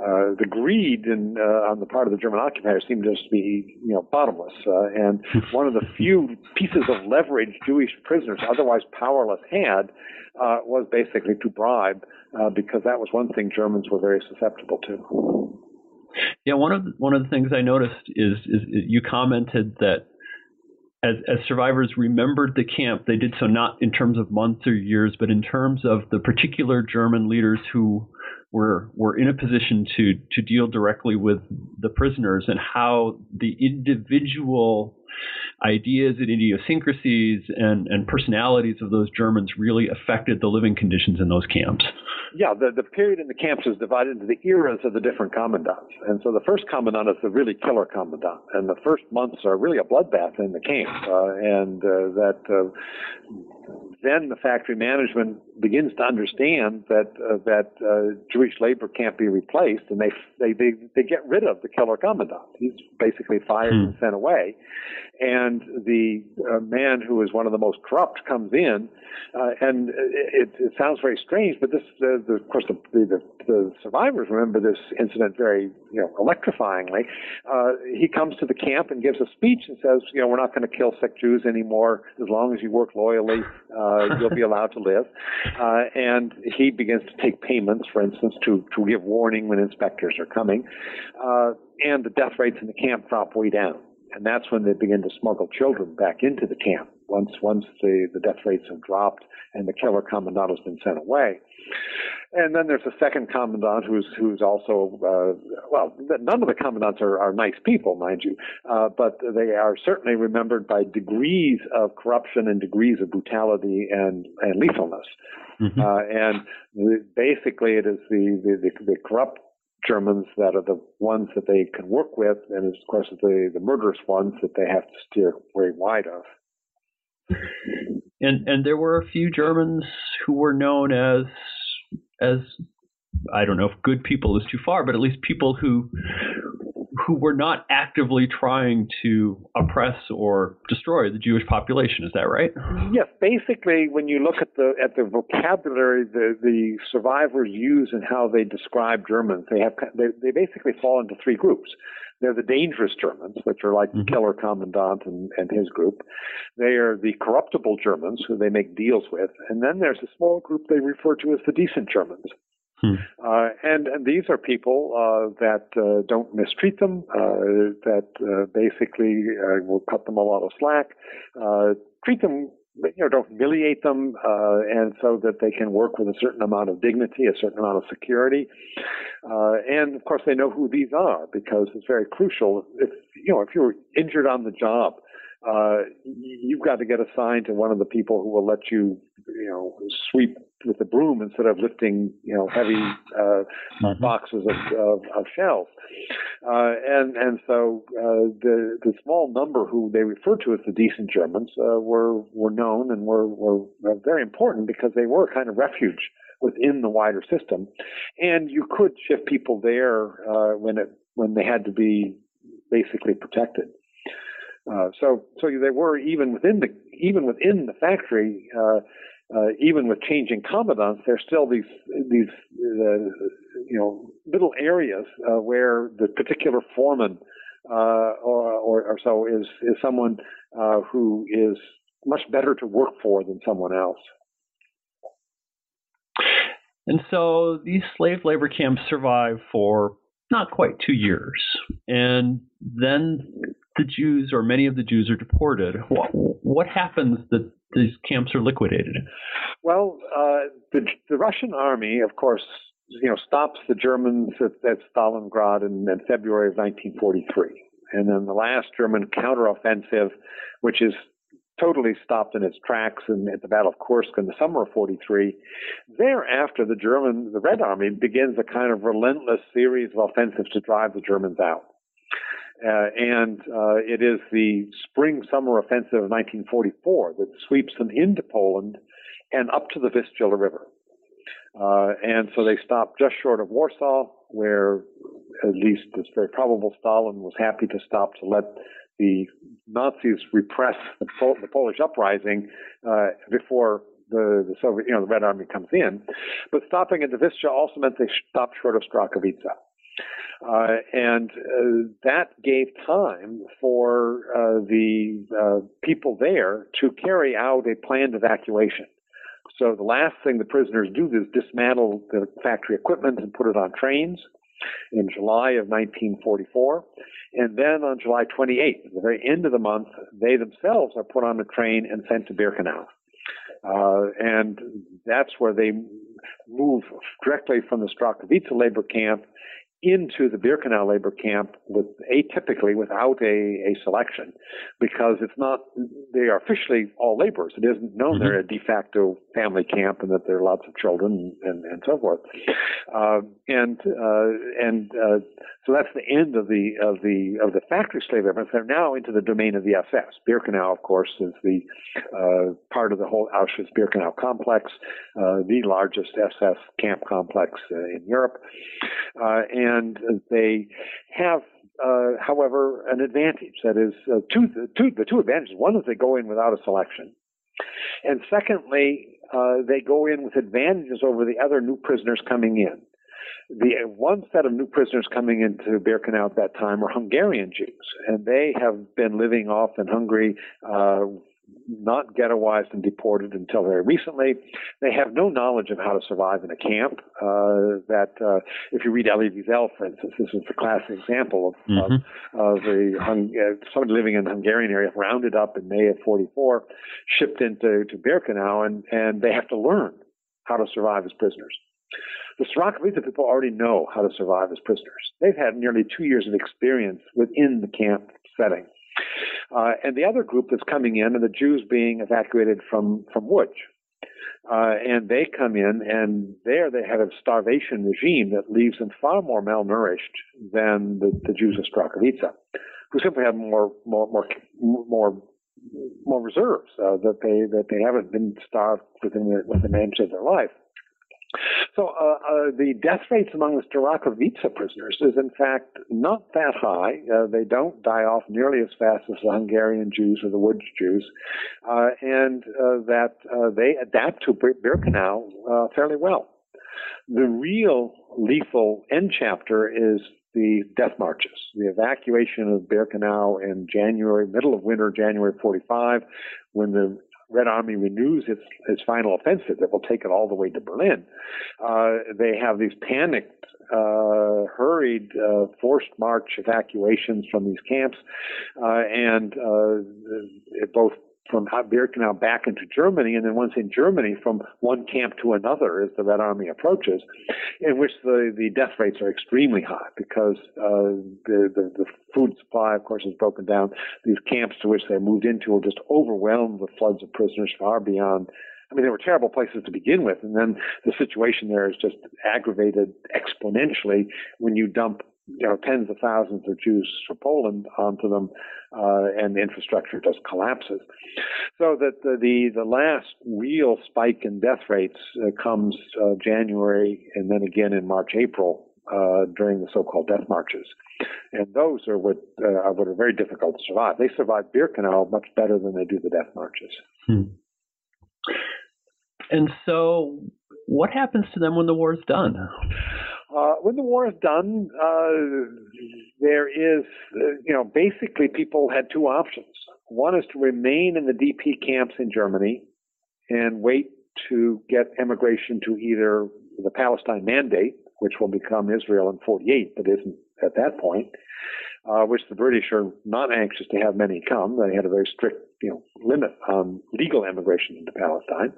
B: uh, the greed in, uh, on the part of the German occupiers seemed to just be, you know, bottomless. and (laughs) one of the few pieces of leverage Jewish prisoners, otherwise powerless, had was basically to bribe, because that was one thing Germans were very susceptible to.
A: Yeah, one of the, one of the things I noticed is, is, you commented that as, as survivors remembered the camp, they did so not in terms of months or years, but in terms of the particular German leaders who were were in a position to to deal directly with the prisoners and how the individual ideas and idiosyncrasies and, and personalities of those Germans really affected the living conditions in those camps.
B: Yeah, the, the period in the camps is divided into the eras of the different commandants. And so the first commandant is the really killer commandant. And the first months are really a bloodbath in the camp. Uh, and uh, that uh, then the factory management begins to understand that uh, that uh, Jewish labor can't be replaced, and they they they, they get rid of the killer commandant. He's basically fired hmm. and sent away, and the uh, man who is one of the most corrupt comes in, uh, and it, it, sounds very strange, but this the, of course the, the, the survivors remember this incident very you know electrifyingly. Uh, he comes to the camp and gives a speech and says, you know, we're not going to kill sick Jews anymore as long as you work loyally. Uh, you'll be allowed to live. Uh, and he begins to take payments, for instance, to, to give warning when inspectors are coming. Uh, and the death rates in the camp drop way down. And that's when they begin to smuggle children back into the camp. Once once the, the death rates have dropped and the killer commandant has been sent away. And then there's a second commandant who's who's also uh, well, none of the commandants are, are nice people, mind you, uh, but they are certainly remembered by degrees of corruption and degrees of brutality and and lethalness. Mm-hmm. Uh, and the, basically, it is the, the, the, the corrupt Germans that are the ones that they can work with, and of course the the murderous ones that they have to steer very wide of.
C: And and there were a few Germans who were known as as I don't know if good people is too far, but at least people who who were not actively trying to oppress or destroy the Jewish population. Is that right?
B: Yes. Basically, when you look at the at the vocabulary the the survivors use and how they describe Germans, they have they, they basically fall into three groups. They're the dangerous Germans, which are like mm-hmm. the killer commandant and, and his group. They are the corruptible Germans, who they make deals with. And then there's a small group they refer to as the decent Germans. Hmm. Uh, and, and these are people uh, that uh, don't mistreat them, uh, that uh, basically uh, will cut them a lot of slack, treat them, you know, don't humiliate them, and so that they can work with a certain amount of dignity, a certain amount of security. and of course, they know who these are because it's very crucial. If you know, if you're injured on the job, uh, you've got to get assigned to one of the people who will let you, you know, sweep with the broom instead of lifting, you know, heavy uh, mm-hmm. boxes of, of, of shells. Uh, and and so uh, the the small number who they refer to as the decent Germans uh, were were known and were were very important because they were a kind of refuge within the wider system, and you could shift people there uh, when it when they had to be basically protected. Uh, so, so they were even within the even within the factory, uh, uh, even with changing commandants, there's still these these uh, you know little areas uh, where the particular foreman or, or, or, so is is someone who is much better to work for than someone else.
C: And so these slave labor camps survive for not quite two years. And then the Jews or many of the Jews are deported. What, what happens that these camps are liquidated?
B: Well, uh, the, the Russian army, of course, you know, stops the Germans at, at Stalingrad in, in February of 1943. And then the last German counteroffensive, which is totally stopped in its tracks in, at the Battle of Kursk in the summer of 43. Thereafter, the German, the Red Army begins a kind of relentless series of offensives to drive the Germans out. Uh, and uh, it is the spring summer offensive of 1944 that sweeps them into Poland and up to the Vistula River. Uh, and so they stopped just short of Warsaw, where at least it's very probable Stalin was happy to stop to let the Nazis repress the, Pol- the Polish uprising uh, before the, the Soviet, you know, the Red Army comes in. But stopping at the Vistula also meant they stopped short of Starachowice. Uh, and uh, that gave time for uh, the uh, people there to carry out a planned evacuation. So the last thing the prisoners do is dismantle the factory equipment and put it on trains in July of 1944. And then on July 28th, at the very end of the month, they themselves are put on a train and sent to Birkenau. Uh, and that's where they move directly from the Starachowice labor camp into the Birkenau labor camp with atypically without a, a selection because it's not they are officially all laborers. It isn't known mm-hmm. they're a de facto family camp and that there are lots of children and, and so forth. Uh, and uh, and uh, so that's the end of the of the of the factory slave labor. They're now into the domain of the SS. Birkenau, of course, is the uh, part of the whole Auschwitz-Birkenau complex, uh, the largest SS camp complex uh, in Europe, and and they have, uh, however, an advantage. That is, uh, two, two, the two advantages. One is they go in without a selection, and secondly, uh, they go in with advantages over the other new prisoners coming in. The one set of new prisoners coming into Birkenau at that time were Hungarian Jews, and they have been living off in Hungary uh, not ghettoized and deported until very recently. They have no knowledge of how to survive in a camp. Uh, that uh, if you read Elie Wiesel, for instance, this is the classic example of, mm-hmm. of, of a hung, uh, somebody living in the Hungarian area rounded up in May of 44, shipped into to Birkenau, and, and they have to learn how to survive as prisoners. The Starachowice people already know how to survive as prisoners. They've had nearly two years of experience within the camp setting. Uh, and the other group that's coming in are the Jews being evacuated from, from Łódź. Uh, and they come in, and there they have a starvation regime that leaves them far more malnourished than the, the Jews of Starachowice, who simply have more more more more, more reserves uh, that they that they haven't been starved within the, within the of their life. So uh, uh, the death rates among the Starachowice prisoners is in fact not that high. Uh, they don't die off nearly as fast as the Hungarian Jews or the Łódź Jews, uh, and uh, that uh, they adapt to Birkenau fairly well. The real lethal end chapter is the death marches, the evacuation of Birkenau in January, middle of winter, January 45, when the Red Army renews its, its final offensive that will take it all the way to Berlin. Uh, they have these panicked, uh, hurried, uh, forced march evacuations from these camps, uh, and uh, both from Birkenau back into Germany, and then once in Germany, from one camp to another as the Red Army approaches, in which the, the death rates are extremely high because uh, the, the, the food supply, of course, is broken down. These camps to which they're moved into are just overwhelmed with floods of prisoners far beyond I mean, they were terrible places to begin with, and then the situation there is just aggravated exponentially when you dump you know tens of thousands of Jews from Poland onto them, uh, and the infrastructure just collapses. So that the the, the last real spike in death rates uh, comes uh, January and then again in March April uh, during the so-called death marches, and those are what uh, are what are very difficult to survive. They survive Birkenau much better than they do the death marches. Hmm.
C: And so, what happens to them when the war is done?
B: Uh, when the war is done, uh, there is, uh, you know, basically people had two options. One is to remain in the DP camps in Germany and wait to get emigration to either the Palestine Mandate, which will become Israel in 48, but isn't at that point, uh, which the British are not anxious to have many come. They had a very strict, you know, limit on legal emigration into Palestine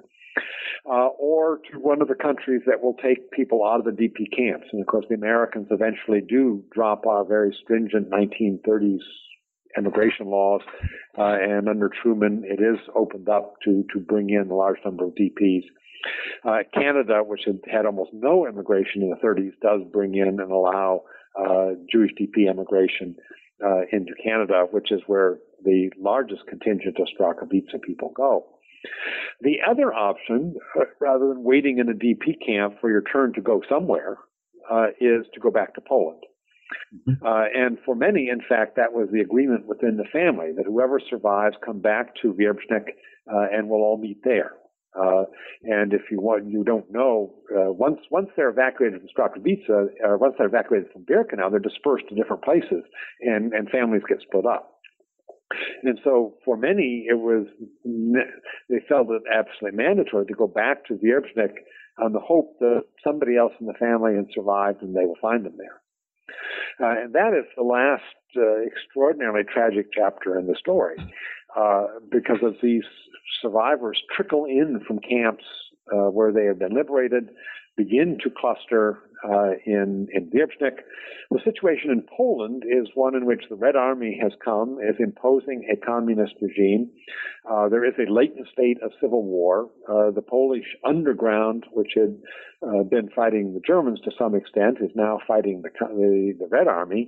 B: uh, or to one of the countries that will take people out of the DP camps. And of course, the Americans eventually do drop our very stringent 1930s immigration laws, uh, and under Truman, it is opened up to to bring in a large number of DPs. Uh, Canada, which had had almost no immigration in the 30s, does bring in and allow uh, Jewish DP immigration uh, into Canada, which is where the largest contingent of Starachowice people go. The other option, uh, (laughs) rather than waiting in a DP camp for your turn to go somewhere, uh, is to go back to Poland. Mm-hmm. Uh, and for many, in fact, that was the agreement within the family that whoever survives come back to Wierzbnik uh, and we'll all meet there. Uh, and if you want, you don't know, uh, once once they're evacuated from Starachowice, or once they're evacuated from Birkenau, they're dispersed to different places, and and families get split up. And so for many, it was, they felt it absolutely mandatory to go back to Wierzbnik on the hope that somebody else in the family had survived and they will find them there. Uh, and that is the last uh, extraordinarily tragic chapter in the story, uh, because as these survivors trickle in from camps uh, where they have been liberated, begin to cluster uh, in in Wierzbnik. The situation in Poland is one in which the Red Army has come, is imposing a communist regime. Uh, there is a latent state of civil war. Uh, the Polish underground, which had uh, been fighting the Germans to some extent, is now fighting the the, the Red Army.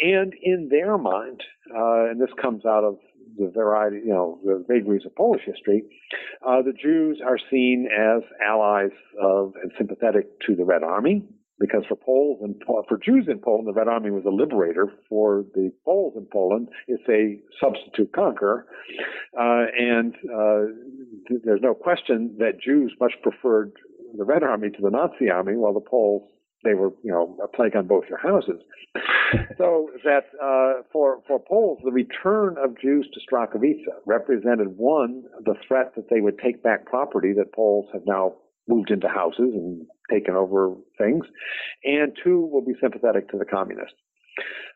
B: And in their mind, uh, and this comes out of the variety, you know, the vagaries of Polish history, uh, the Jews are seen as allies of and sympathetic to the Red Army. Because for Poles and for Jews in Poland, the Red Army was a liberator. For the Poles in Poland, it's a substitute conqueror, uh, and uh, th- there's no question that Jews much preferred the Red Army to the Nazi army, while the Poles they were, you know, a plague on both your houses. (laughs) so that uh, for for Poles, the return of Jews to Starachowice represented one the threat that they would take back property that Poles have now moved into houses and taken over things, and two will be sympathetic to the communists.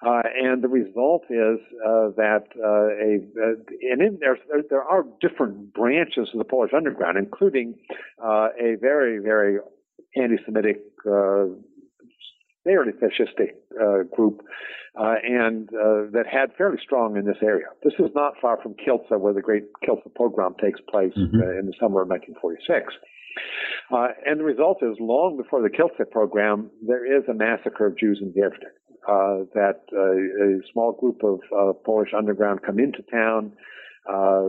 B: Uh, and the result is uh, that uh, a, and in there there are different branches of the Polish underground, including uh, a very very anti-Semitic, uh, fairly fascistic uh, group, and that had fairly strong in this area. This is not far from Kielce, where the great Kielce pogrom takes place mm-hmm. in the summer of 1946. Uh, and the result is, long before the Kielce pogrom, there is a massacre of Jews in Wierzbnik. Uh, that uh, a small group of uh, Polish underground come into town, uh,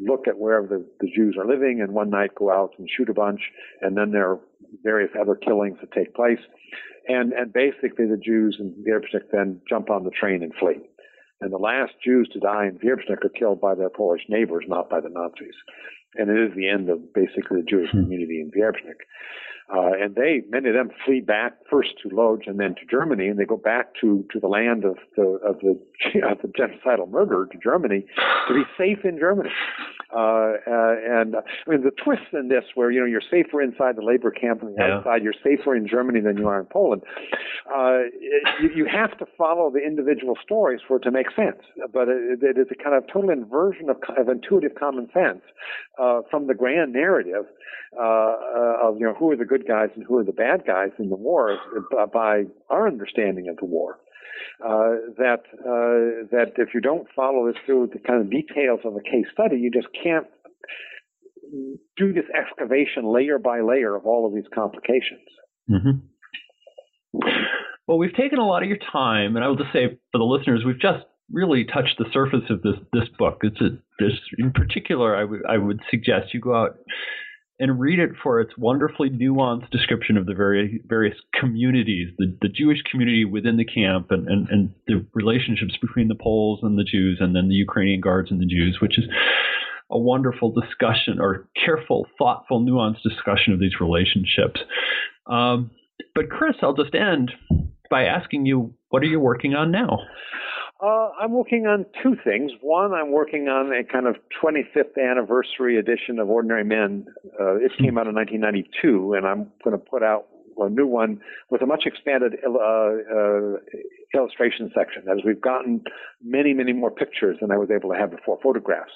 B: look at where the, the Jews are living, and one night go out and shoot a bunch, and then there are various other killings that take place. And, and basically the Jews in Wierzbnik then jump on the train and flee. And the last Jews to die in Wierzbnik are killed by their Polish neighbors, not by the Nazis and it is the end of basically the Jewish hmm. community in Wierzbnik. Uh, and they, many of them flee back first to Lodz and then to Germany, and they go back to, to the land of the, of the, (laughs) of the genocidal murder to Germany to be safe in Germany. Uh, uh, and I mean, the twist in this, where you know you're safer inside the labor camp than the yeah. outside, you're safer in Germany than you are in Poland. Uh, you, you have to follow the individual stories for it to make sense. But it, it is a kind of total inversion of, of intuitive common sense uh, from the grand narrative uh, of you know who are the good guys and who are the bad guys in the war by our understanding of the war uh, that uh, that if you don't follow this through the kind of details of a case study, you just can't do this excavation layer by layer of all of these complications.
A: Mm-hmm. Well, we've taken a lot of your time, and I will just say for the listeners, we've just really touched the surface of this this book. It's a, this in particular, I would I would suggest you go out and read it for its wonderfully nuanced description of the very various communities, the, the Jewish community within the camp, and, and, and the relationships between the Poles and the Jews, and then the Ukrainian guards and the Jews, which is a wonderful discussion or careful, thoughtful, nuanced discussion of these relationships. Um, but Chris, I'll just end by asking you, what are you working on now?
B: Uh, I'm working on two things. One, I'm working on a kind of 25th anniversary edition of Ordinary Men. Uh, it came out in 1992, and I'm going to put out a new one with a much expanded uh, uh, illustration section. As we've gotten many, many more pictures than I was able to have before, photographs.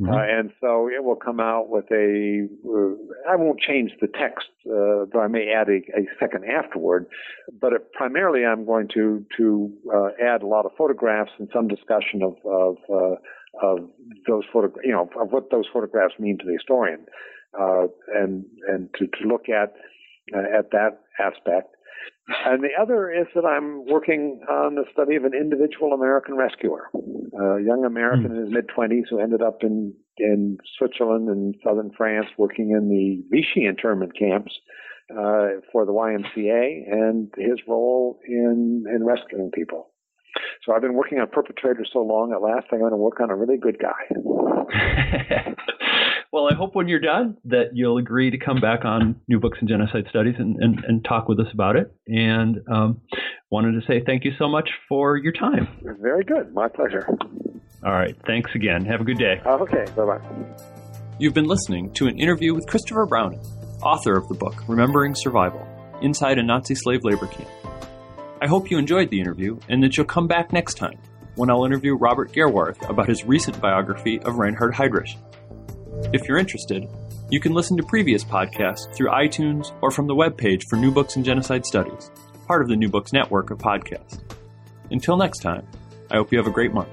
B: Mm-hmm. Uh, and so it will come out with a. Uh, I won't change the text, uh, though I may add a, a second afterward. But it, primarily, I'm going to to uh, add a lot of photographs and some discussion of of, uh, of those photo, you know, of what those photographs mean to the historian, uh, and and to, to look at at that aspect. And the other is that I'm working on the study of an individual American rescuer, a young American mm. in his mid 20s who ended up in, in Switzerland and southern France working in the Vichy internment camps uh, for the YMCA and his role in, in rescuing people. So I've been working on perpetrators so long, at last I'm going to work on a really good guy. (laughs)
A: Well, I hope when you're done that you'll agree to come back on New Books in Genocide Studies and, and, and talk with us about it. And um, wanted to say thank you so much for your time.
B: Very good. My pleasure.
A: All right. Thanks again. Have a good day.
B: okay. Bye bye.
D: You've been listening to an interview with Christopher Browning, author of the book Remembering Survival Inside a Nazi Slave Labor Camp. I hope you enjoyed the interview and that you'll come back next time when I'll interview Robert Gerwarth about his recent biography of Reinhard Heydrich. If you're interested, you can listen to previous podcasts through iTunes or from the webpage for New Books in Genocide Studies, part of the New Books network of podcasts. Until next time, I hope you have a great month.